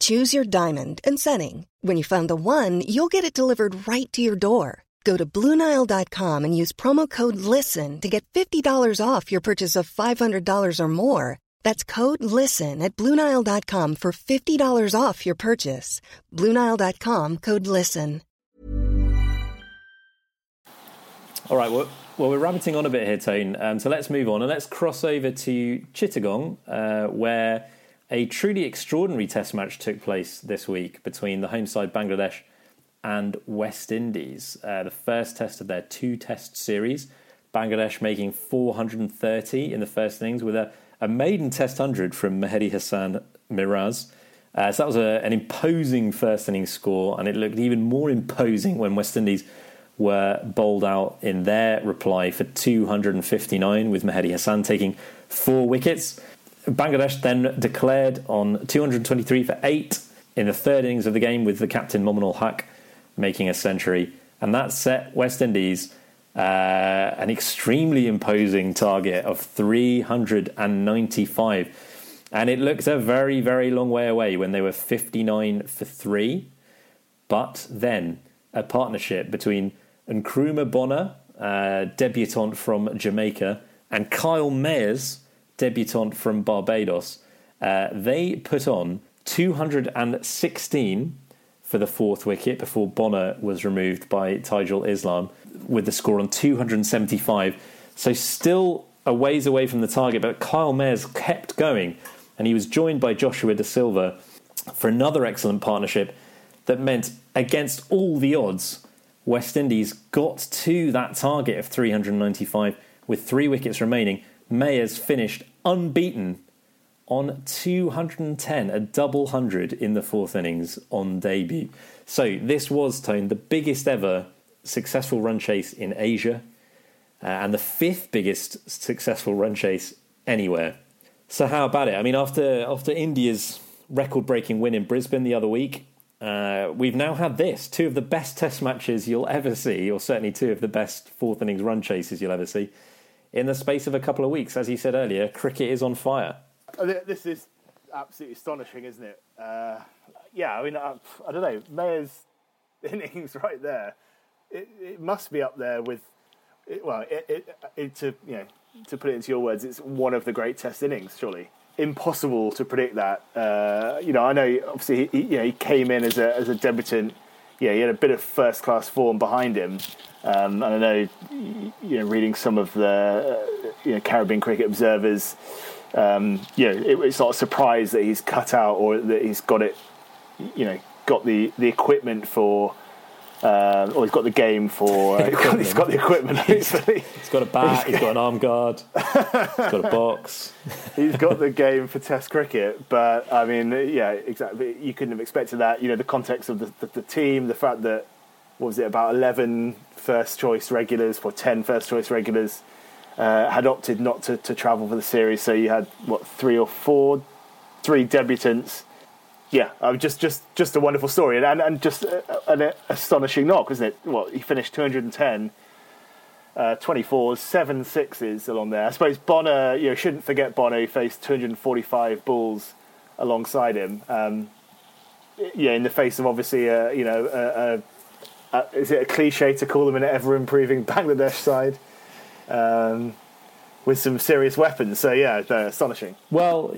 S3: Choose your diamond and setting. When you find the one, you'll get it delivered right to your door. Go to Bluenile.com and use promo code LISTEN to get $50 off your purchase of $500 or more. That's code LISTEN at Bluenile.com for $50 off your purchase. Bluenile.com code LISTEN.
S1: All right, well, well, we're rabbiting on a bit here, Tone. Um, so let's move on and let's cross over to Chittagong, uh, where a truly extraordinary test match took place this week between the home side Bangladesh and West Indies. Uh, the first test of their two test series. Bangladesh making 430 in the first innings with a, a maiden test 100 from Mehidy Hasan Miraz. Uh, so that was a, an imposing first innings score, and it looked even more imposing when West Indies were bowled out in their reply for 259, with Mehidy Hasan taking four wickets. Bangladesh then declared on 223 for eight in the third innings of the game, with the captain Mominul Haq making a century. And that set West Indies uh, an extremely imposing target of 395. And it looked a very, very long way away when they were 59 for three. But then a partnership between Nkrumah Bonner, uh, debutant from Jamaica, and Kyle Mayers, debutant from Barbados, uh, they put on 216 for the fourth wicket before Bonner was removed by Taijul Islam with the score on 275. So still a ways away from the target, but Kyle Mayers kept going, and he was joined by Joshua Da Silva for another excellent partnership that meant against all the odds West Indies got to that target of 395 with three wickets remaining. Mayers finished unbeaten on 210, a double hundred in the fourth innings on debut. So this was, Tone, the biggest ever successful run chase in Asia uh, and the fifth biggest successful run chase anywhere. So how about it? I mean, after after India's record-breaking win in Brisbane the other week, uh, we've now had this two of the best Test matches you'll ever see, or certainly two of the best fourth innings run chases you'll ever see, in the space of a couple of weeks. As you said earlier, cricket is on fire.
S2: This is absolutely astonishing, isn't it? Uh, yeah, I mean, I, I, don't know. Mayers' innings right there. It, it must be up there with. It, well, it, to you know, to put it into your words, it's one of the great Test innings, surely impossible to predict that. Uh, you know, I know obviously he, you know, he came in as a as a debutant. Yeah, he had a bit of first class form behind him, um, and I know you know reading some of the uh, you know Caribbean cricket observers. Um, you know, it, it's not a surprise that he's cut out or that he's got it. You know, got the the equipment for um, or he's got the game for. Uh, he's got the equipment.
S1: he's got a bat. he's got an arm guard. he's got a box.
S2: he's got the game for Test cricket, but I mean, yeah, exactly. You couldn't have expected that. You know, the context of the, the, the team, the fact that what was it about 11 first choice regulars for 10 first choice regulars uh, had opted not to, to travel for the series. So you had what three or four, three debutants yeah, uh, just just just a wonderful story and and, just an astonishing knock, isn't it? well he finished 210, uh, 24s, seven sixes along there. I suppose Bonner, you know, shouldn't forget Bonner. Faced 245 balls alongside him. Um, yeah, in the face of obviously, a, you know, a, a, is it a cliche to call them an ever improving Bangladesh side? Um, with some serious weapons. So yeah, they're astonishing.
S1: Well,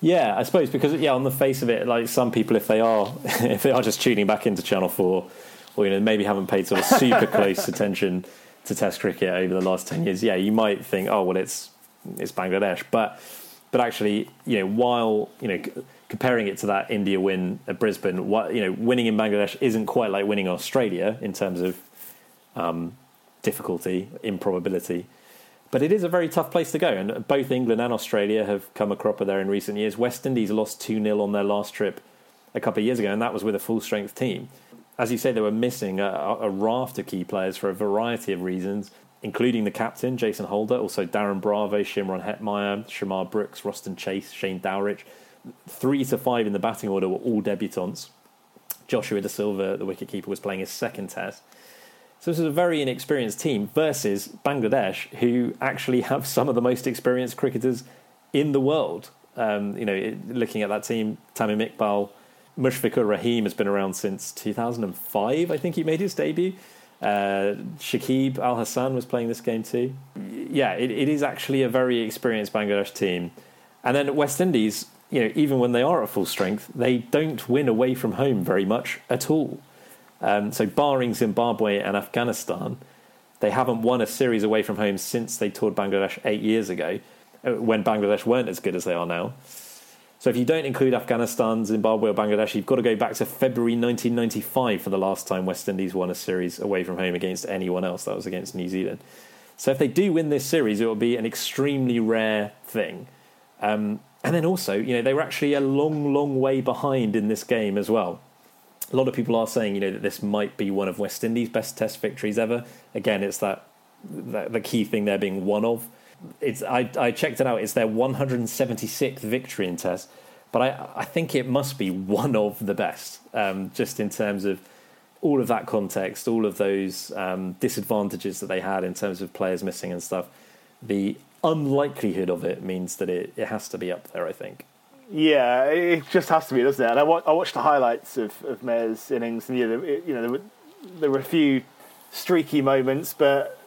S1: Yeah, I suppose because yeah, on the face of it, like some people, if they are if they are just tuning back into Channel Four, or you know maybe haven't paid sort of super close attention to Test cricket over the last ten years, yeah, you might think, oh well, it's it's Bangladesh, but but actually, you know, while you know comparing it to that India win at Brisbane, what you know, winning in Bangladesh isn't quite like winning Australia in terms of um, difficulty, improbability. But it is a very tough place to go, and both England and Australia have come a cropper there in recent years. West Indies lost 2 0 on their last trip a couple of years ago, and that was with a full strength team. As you say, they were missing a, a, raft of key players for a variety of reasons, including the captain, Jason Holder, also Darren Bravo, Shimron Hetmyer, Shamarh Brooks, Roston Chase, Shane Dowrich. Three to five in the batting order were all debutants. Joshua Da Silva, the wicketkeeper, was playing his second test. So this is a very inexperienced team versus Bangladesh, who actually have some of the most experienced cricketers in the world. Um, you know, looking at that team, Tamim Iqbal, Mushfiqur Rahim has been around since 2005. I think he made his debut. Uh, Shakib Al Hasan was playing this game too. Yeah, it, it is actually a very experienced Bangladesh team. And then West Indies, you know, even when they are at full strength, they don't win away from home very much at all. Um, so, barring Zimbabwe and Afghanistan, they haven't won a series away from home since they toured Bangladesh eight years ago, uh, when Bangladesh weren't as good as they are now. So, if you don't include Afghanistan, Zimbabwe, or Bangladesh, you've got to go back to February 1995 for the last time West Indies won a series away from home against anyone else. That was against New Zealand. So, if they do win this series, it will be an extremely rare thing. Um, and then also, you know, they were actually a long, long way behind in this game as well a lot of people are saying, you know, that this might be one of West Indies' best Test victories ever. Again, it's that, that the key thing there being one of. It's I, I checked it out. It's their 176th victory in Test, but I I think it must be one of the best. Um, just in terms of all of that context, all of those um, disadvantages that they had in terms of players missing and stuff. The unlikelihood of it means that it, it has to be up there. I think.
S2: Yeah, it just has to be, doesn't it? And I, I watched the highlights of, of Mayers' innings, and yeah, you know, there were, there were a few streaky moments, but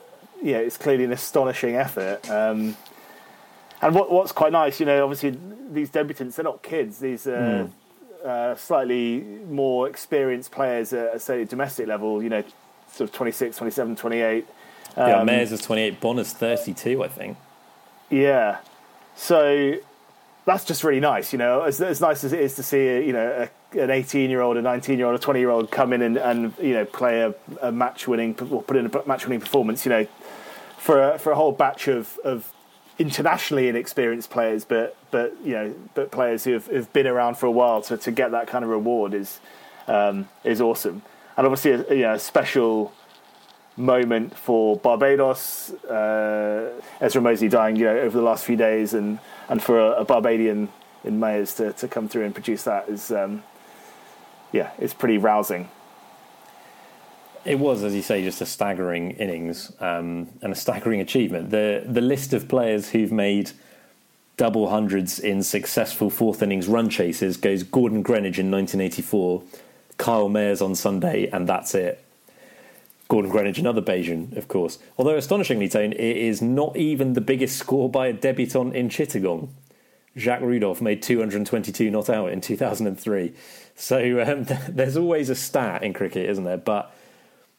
S2: yeah, it's clearly an astonishing effort. Um, and what, what's quite nice, you know, obviously these debutants, they're not kids. These are mm. uh, slightly more experienced players at, say, domestic level, you know, sort of 26, 27, 28.
S1: Um, yeah, Mayers is 28, Bonner's 32, I think.
S2: Yeah. So that's just really nice. You know, as, as nice as it is to see, you know, a, an 18 year old, a 19 year old, a 20 year old come in and, and you know play a, a match winning or put in a match winning performance. You know, for a, for a whole batch of, of internationally inexperienced players, but but you know, but players who have, have been around for a while to, to get that kind of reward is um, is awesome. And obviously, a, you know, a special moment for Barbados. Uh, Ezra Moseley dying, you know, over the last few days, and and for a, a Barbadian in Mayers to, to come through and produce that is, um, yeah, it's pretty rousing.
S1: It was, as you say, just a staggering innings um, and a staggering achievement. The the list of players who've made double hundreds in successful fourth innings run chases goes Gordon Greenidge in 1984, Kyle Mayers on Sunday, and that's it. Gordon Greenidge, another Bajan, of course. Although astonishingly, Tone, it is not even the biggest score by a debutant in Chittagong. Jacques Rudolph made 222 not out in 2003. So um, there's always a stat in cricket, isn't there? But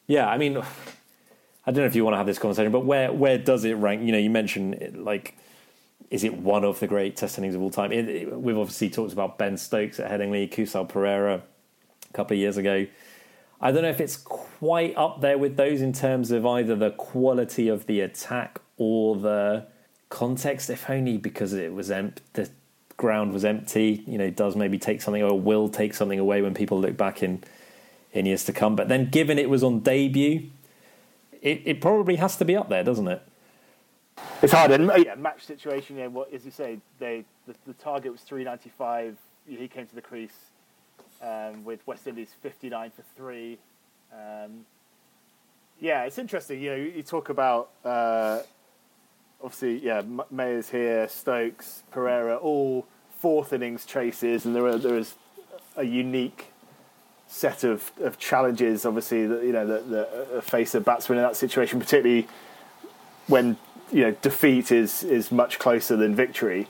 S1: yeah, I mean, I don't know if you want to have this conversation, but where where does it rank? You know, you mentioned it, like, is it one of the great test innings of all time? It, it, we've obviously talked about Ben Stokes at Headingley, Kusal Perera a couple of years ago. I don't know if it's quite up there with those in terms of either the quality of the attack or the context, if only because it was empty. The ground was empty. You know, does maybe take something or will take something away when people look back in in years to come. But then, given it was on debut, it, it probably has to be up there, doesn't it?
S2: It's hard. And yeah, match situation. Yeah, what as you say, they the, the target was three ninety five. He came to the crease um, with West Indies 59 for three. Um, yeah, it's interesting. You know, you, talk about uh, obviously, yeah, Mayers here, Stokes, Perera, all fourth innings chases, and there are, there is a unique set of, of challenges. Obviously, that you know that, that face a batsman in that situation, particularly when you know defeat is is much closer than victory.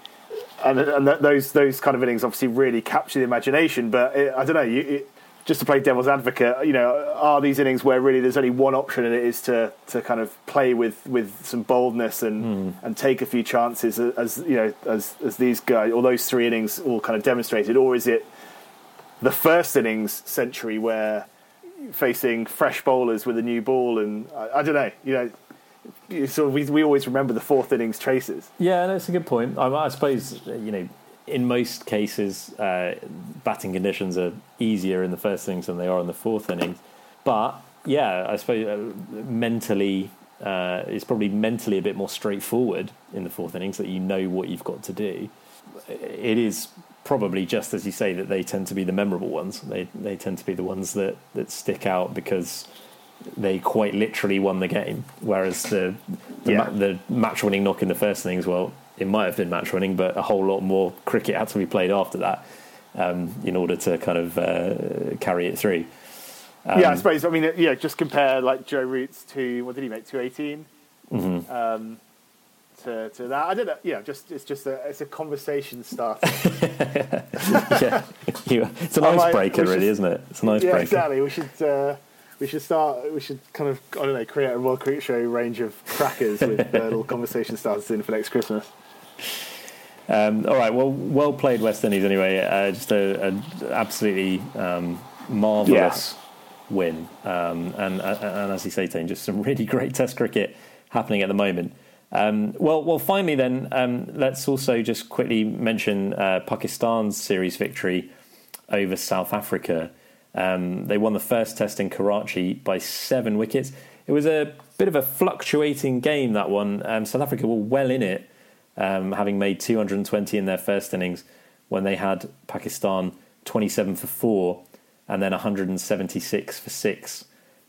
S2: And and th- those those kind of innings obviously really capture the imagination. But it, I don't know, you, it, just to play devil's advocate, you know, are these innings where really there's only one option and it is to to kind of play with, with some boldness and
S1: Hmm.
S2: and take a few chances as you know as as these guys or those three innings all kind of demonstrated, or is it the first innings century where facing fresh bowlers with a new ball and I, I don't know, you know. of, we, we always remember the fourth innings chases.
S1: Yeah, that's a good point. I, I suppose you know, in most cases, uh, batting conditions are easier in the first innings than they are in the fourth innings. But yeah, I suppose uh, mentally, uh, it's probably mentally a bit more straightforward in the fourth innings that you know what you've got to do. It is probably just as you say that they tend to be the memorable ones. They they tend to be the ones that that stick out because they quite literally won the game. Whereas the the,
S2: Yeah.
S1: ma- the match winning knock in the first innings, well, it might have been match winning, but a whole lot more cricket had to be played after that um, in order to kind of uh, carry it through. Um,
S2: yeah, I suppose. I mean, yeah, just compare like Joe Roots to what did he make? Two eighteen.
S1: Mm-hmm.
S2: Um, to, to that, I don't know. Yeah, just it's just a it's a conversation starter.
S1: yeah, it's an icebreaker,
S2: should-
S1: really, isn't it? It's an icebreaker.
S2: yeah, exactly. We should uh, we should start. We should kind of I don't know create a Royal Cricket Show range of crackers with uh, little conversation starters in for next Christmas.
S1: Um, all right, well, well played, West Indies. Anyway, uh, just a, a absolutely um, marvelous win, um, and, uh, and as you say, Tane, just some really great Test cricket happening at the moment. Um, well, well, finally, then um, let's also just quickly mention uh, Pakistan's series victory over South Africa. Um, they won the first Test in Karachi by seven wickets. It was a bit of a fluctuating game that one. Um, South Africa were well in it um, having made 220 in their first innings when they had Pakistan 27 for four and then 176 for six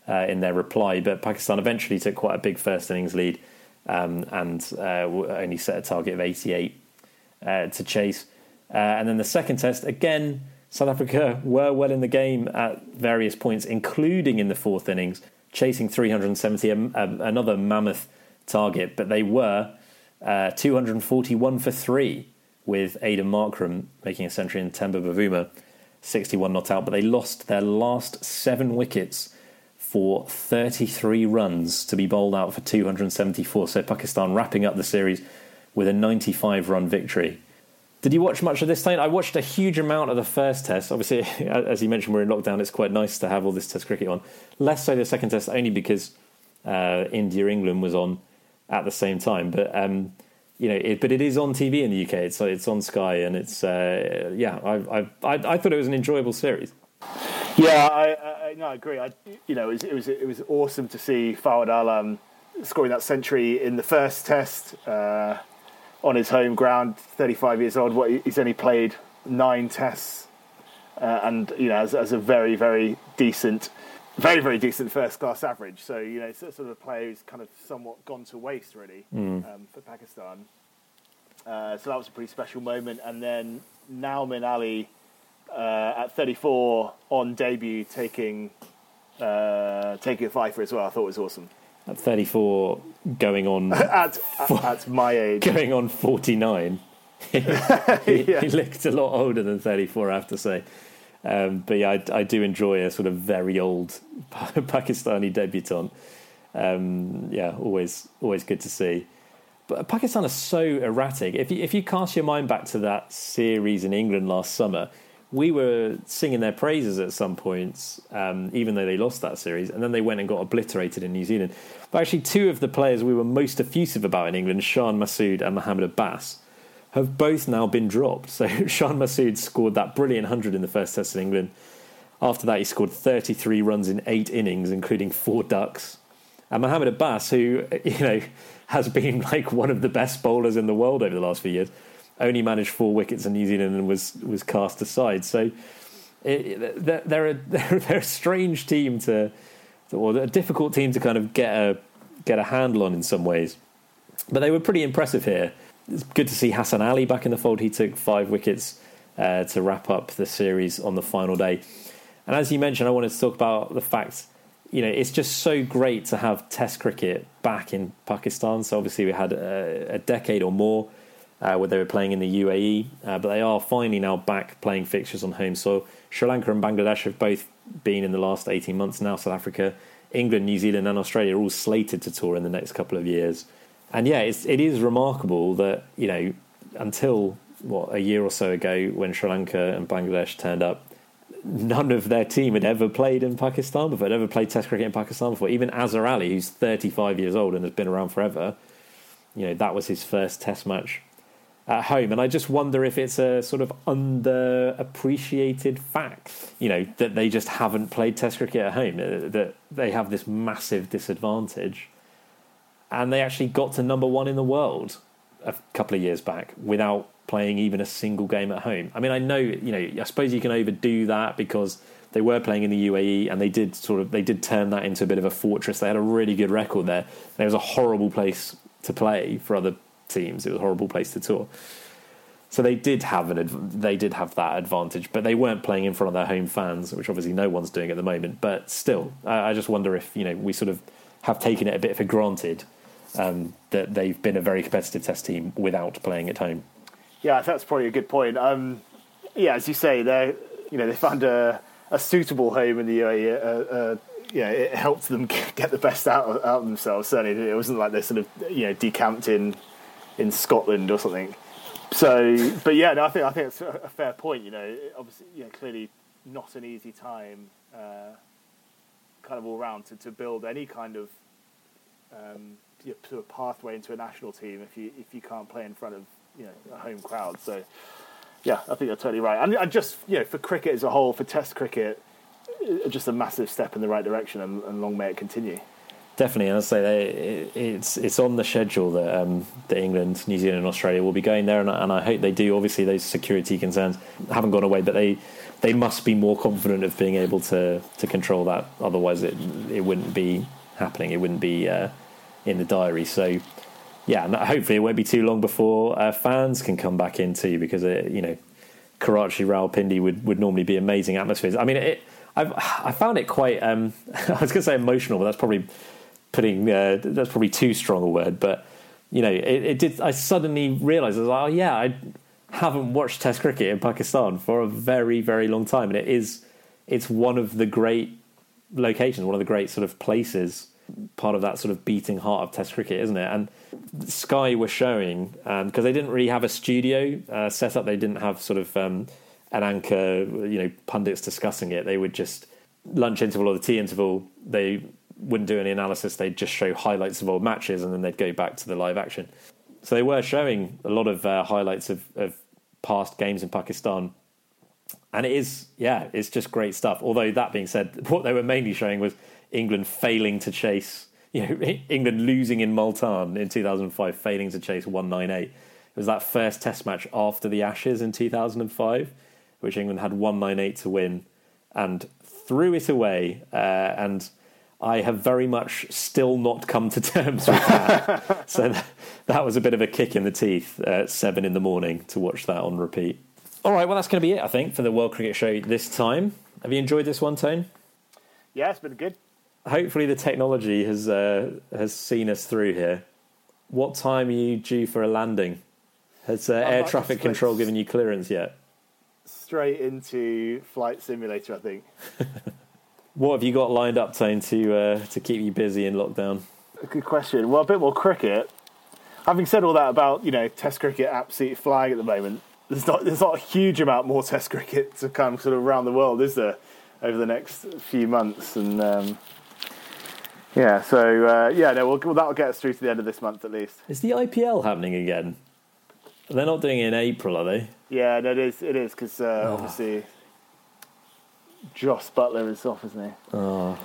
S1: uh, in their reply. But Pakistan eventually took quite a big first innings lead um, and uh, only set a target of 88 uh, to chase. Uh, and then the second test, again, South Africa were well in the game at various points, including in the fourth innings, chasing 370, um, um, another mammoth target, but they were uh, 241 for three, with Aidan Markram making a century and Temba Bavuma 61 not out. But they lost their last seven wickets for 33 runs to be bowled out for 274. So Pakistan wrapping up the series with a 95 run victory. Did you watch much of this time? I watched a huge amount of the first test. Obviously, as you mentioned, we're in lockdown. It's quite nice to have all this test cricket on. Less so the second test, only because uh, India England was on at the same time. But um, you know, it, but it is on TV in the UK. It's it's on Sky, and it's uh, yeah. I, I I I thought it was an enjoyable series.
S2: Yeah, I, I, I no, I agree. I, you know, it was, it was it was awesome to see Fawad Alam scoring that century in the first test uh, on his home ground. Thirty-five years old. What he's only played nine tests, uh, and you know, as, as a very very decent, very very decent first-class average. So you know, it's sort of a player who's kind of somewhat gone to waste really um, for Pakistan. Uh, so that was a pretty special moment. And then Nauman Ali uh, at 34 on debut, taking uh, taking a fifer as well. I thought was awesome.
S1: At 34, going on
S2: At, at, at my age,
S1: going on 49. he, he looked a lot older than 34, I have to say. Um, but yeah, I, I do enjoy a sort of very old Pakistani debutant. Um, yeah, always always good to see. But Pakistan are so erratic. If you, if you cast your mind back to that series in England last summer, we were singing their praises at some points, um, even though they lost that series, and then they went and got obliterated in New Zealand. But actually, two of the players we were most effusive about in England, Shan Masood and Mohammed Abbas, have both now been dropped. So Shan Masood scored that brilliant 100 in the first test in England. After that, he scored 33 runs in eight innings, including four ducks. And Mohammed Abbas, who you know has been like one of the best bowlers in the world over the last few years, only managed four wickets in New Zealand and was was cast aside. So it, they're, a they're, they're a strange team to, or a difficult team to kind of get a get a handle on in some ways. But they were pretty impressive here. It's good to see Hassan Ali back in the fold. He took five wickets uh, to wrap up the series on the final day. And as you mentioned, I wanted to talk about the fact, you know, it's just so great to have Test cricket back in Pakistan. So obviously we had a, a decade or more uh, where they were playing in the UAE, uh, but they are finally now back playing fixtures on home soil. Sri Lanka and Bangladesh have both been in the last 18 months now. South Africa, England, New Zealand, and Australia are all slated to tour in the next couple of years. And yeah, it's, it is remarkable that, you know, until what, a year or so ago when Sri Lanka and Bangladesh turned up, none of their team had ever played in Pakistan before, had ever played Test cricket in Pakistan before. Even Azhar Ali, who's 35 years old and has been around forever, you know, that was his first Test match at home. And I just wonder if it's a sort of underappreciated fact, you know, that they just haven't played Test cricket at home, uh, that they have this massive disadvantage. And they actually got to number one in the world a couple of years back without playing even a single game at home. I mean, I know, you know, I suppose you can overdo that because they were playing in the UAE and they did sort of they did turn that into a bit of a fortress. They had a really good record there. It was a horrible place to play for other teams. It was a horrible place to tour. So they did have an they did have that advantage, but they weren't playing in front of their home fans, which obviously no one's doing at the moment. But still, I, I just wonder if you know we sort of have taken it a bit for granted um, that they've been a very competitive Test team without playing at home.
S2: Yeah, that's probably a good point. Um, yeah, as you say, they you know they found a, a suitable home in the UAE. Uh, uh, yeah, it helped them get the best out of, out of themselves. Certainly, it wasn't like they sort of you know decamped in in Scotland or something. So, but yeah, no, I think I think it's a fair point. You know, obviously, you know, clearly not an easy time, uh, kind of all round to, to build any kind of um, you know, sort of pathway into a national team if you if you can't play in front of you know a home crowd. So, yeah, I think you're totally right. And, and just you know, for cricket as a whole, for Test cricket, uh, just a massive step in the right direction, and, and long may it continue.
S1: Definitely, and I say they, it's it's on the schedule that um, that England, New Zealand, and Australia will be going there, and, and I hope they do. Obviously, those security concerns haven't gone away, but they they must be more confident of being able to to control that. Otherwise, it it wouldn't be happening. It wouldn't be uh, in the diary. So, yeah, hopefully it won't be too long before uh, fans can come back in too, because it, uh, you know, Karachi, Rawalpindi would would normally be amazing atmospheres. I mean, it, I've I found it quite. Um, I was going to say emotional, but that's probably putting uh, that's probably too strong a word, but you know, it, it did. I suddenly realised I was like, oh yeah, I haven't watched Test cricket in Pakistan for a very very long time, and it is it's one of the great locations, one of the great sort of places, part of that sort of beating heart of Test cricket, isn't it? And Sky were showing because um, they didn't really have a studio uh, set up. They didn't have sort of um, an anchor, you know, pundits discussing it. They would just lunch interval or the tea interval. They wouldn't do any analysis. They'd just show highlights of old matches and then they'd go back to the live action. So they were showing a lot of uh, highlights of, of past games in Pakistan. And it is, yeah, it's just great stuff. Although that being said, what they were mainly showing was England failing to chase, you know, England losing in Multan in 2005, failing to chase 198. It was that first test match after the Ashes in 2005, which England had 198 to win and threw it away. Uh, and I have very much still not come to terms with that. so that, that, was a bit of a kick in the teeth at seven in the morning to watch that on repeat. All right, well, that's going to be it, I think, for the World Cricket Show this time. Have you enjoyed this one, Tone?
S2: Yeah, it's been good.
S1: Hopefully, the technology has uh, has seen us through here. What time are you due for a landing? Has uh, air traffic control given you clearance yet?
S2: Straight into flight simulator, I think.
S1: What have you got lined up, Tone, to uh, to keep you busy in lockdown?
S2: Good question. Well, a bit more cricket. Having said all that about you know Test cricket absolutely flying at the moment, there's not there's not a huge amount more Test cricket to come sort of around the world, is there, over the next few months? And um, yeah, so uh, yeah, no, well, that'll get us through to the end of this month at least.
S1: Is the IPL happening again? They're not doing it in April, are they?
S2: Yeah, no, it is. It is because uh, oh. obviously Jos Buttler is off, isn't he?
S1: Oh.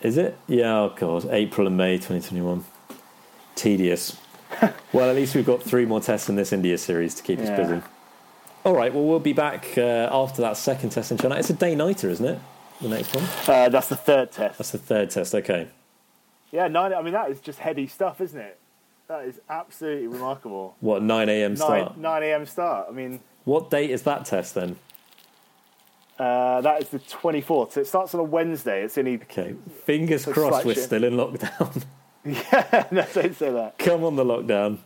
S1: Is it? Yeah, oh god. April and May 2021. Tedious. well, at least we've got three more tests in this India series to keep yeah. us busy. All right, well, we'll be back uh, after that second test in Chennai. It's a day nighter, isn't it? The next one?
S2: Uh, that's the third test.
S1: That's the third test, okay.
S2: Yeah, nine, I mean, that is just heady stuff, isn't it? That is absolutely remarkable.
S1: What, 9 a.m. start?
S2: 9, 9 a.m. start. I mean,
S1: what date is that test then?
S2: Uh, that is the 24th. So it starts on a Wednesday. It's only.
S1: Okay. Fingers crossed we're still in lockdown.
S2: yeah, no, don't say that.
S1: Come on, the lockdown.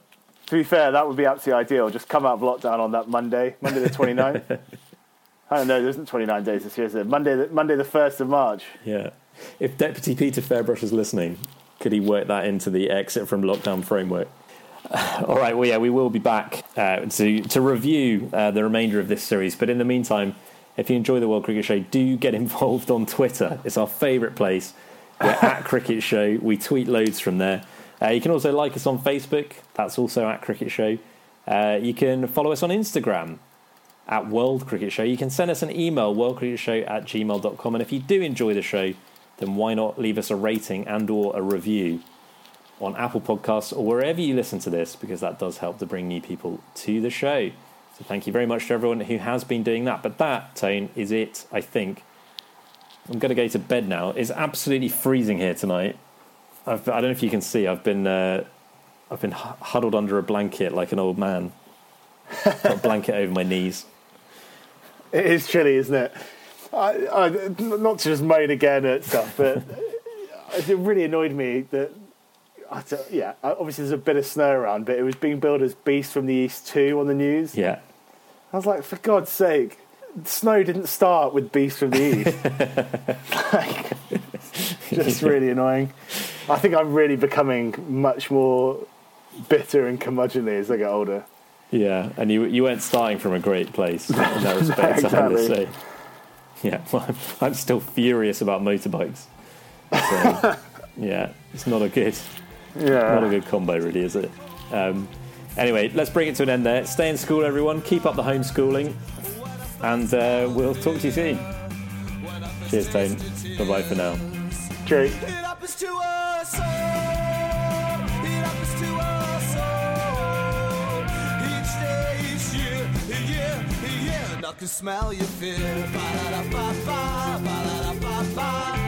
S2: To be fair, that would be absolutely ideal. Just come out of lockdown on that Monday, Monday the 29th. I don't know, there isn't 29 days this year, is it? Monday, the, Monday the 1st of March.
S1: Yeah. If Deputy Peter Fairbrush is listening, could he work that into the exit from lockdown framework? All right, well, yeah, we will be back uh, to, to review uh, the remainder of this series. But in the meantime, if you enjoy the World Cricket Show, do get involved on Twitter. It's our favourite place. We're at Cricket Show. We tweet loads from there. Uh, you can also like us on Facebook. That's also at Cricket Show. Uh, you can follow us on Instagram at World Cricket Show. You can send us an email, worldcricketshow at gmail.com. And if you do enjoy the show, then why not leave us a rating and or a review on Apple Podcasts or wherever you listen to this, because that does help to bring new people to the show. So thank you very much to everyone who has been doing that. But that, Tone, is it, I think. I'm going to go to bed now. It's absolutely freezing here tonight. I've, I don't know if you can see. I've been uh, I've been huddled under a blanket like an old man. Got a blanket over my knees.
S2: It is chilly, isn't it? I, I, not to just moan again at stuff, but it really annoyed me that. yeah, obviously there's a bit of snow around, but it was being billed as Beast from the East 2 on the news.
S1: Yeah.
S2: I was like, for God's sake, snow didn't start with Beast from the East. like, just really annoying. I think I'm really becoming much more bitter and curmudgeonly as I get older.
S1: Yeah, and you you weren't starting from a great place in that respect. exactly. I have to say. Yeah, well, I'm, still furious about motorbikes. So, yeah, it's not a good, yeah, not a good combo, really, is it? Um, anyway, let's bring it to an end there. Stay in school, everyone. Keep up the homeschooling, and uh, we'll talk to you soon. Cheers, Tone. Bye bye for now.
S2: Cheers. I can smell your fear. Ba-da-da-ba-ba, ba-da-da-ba-ba.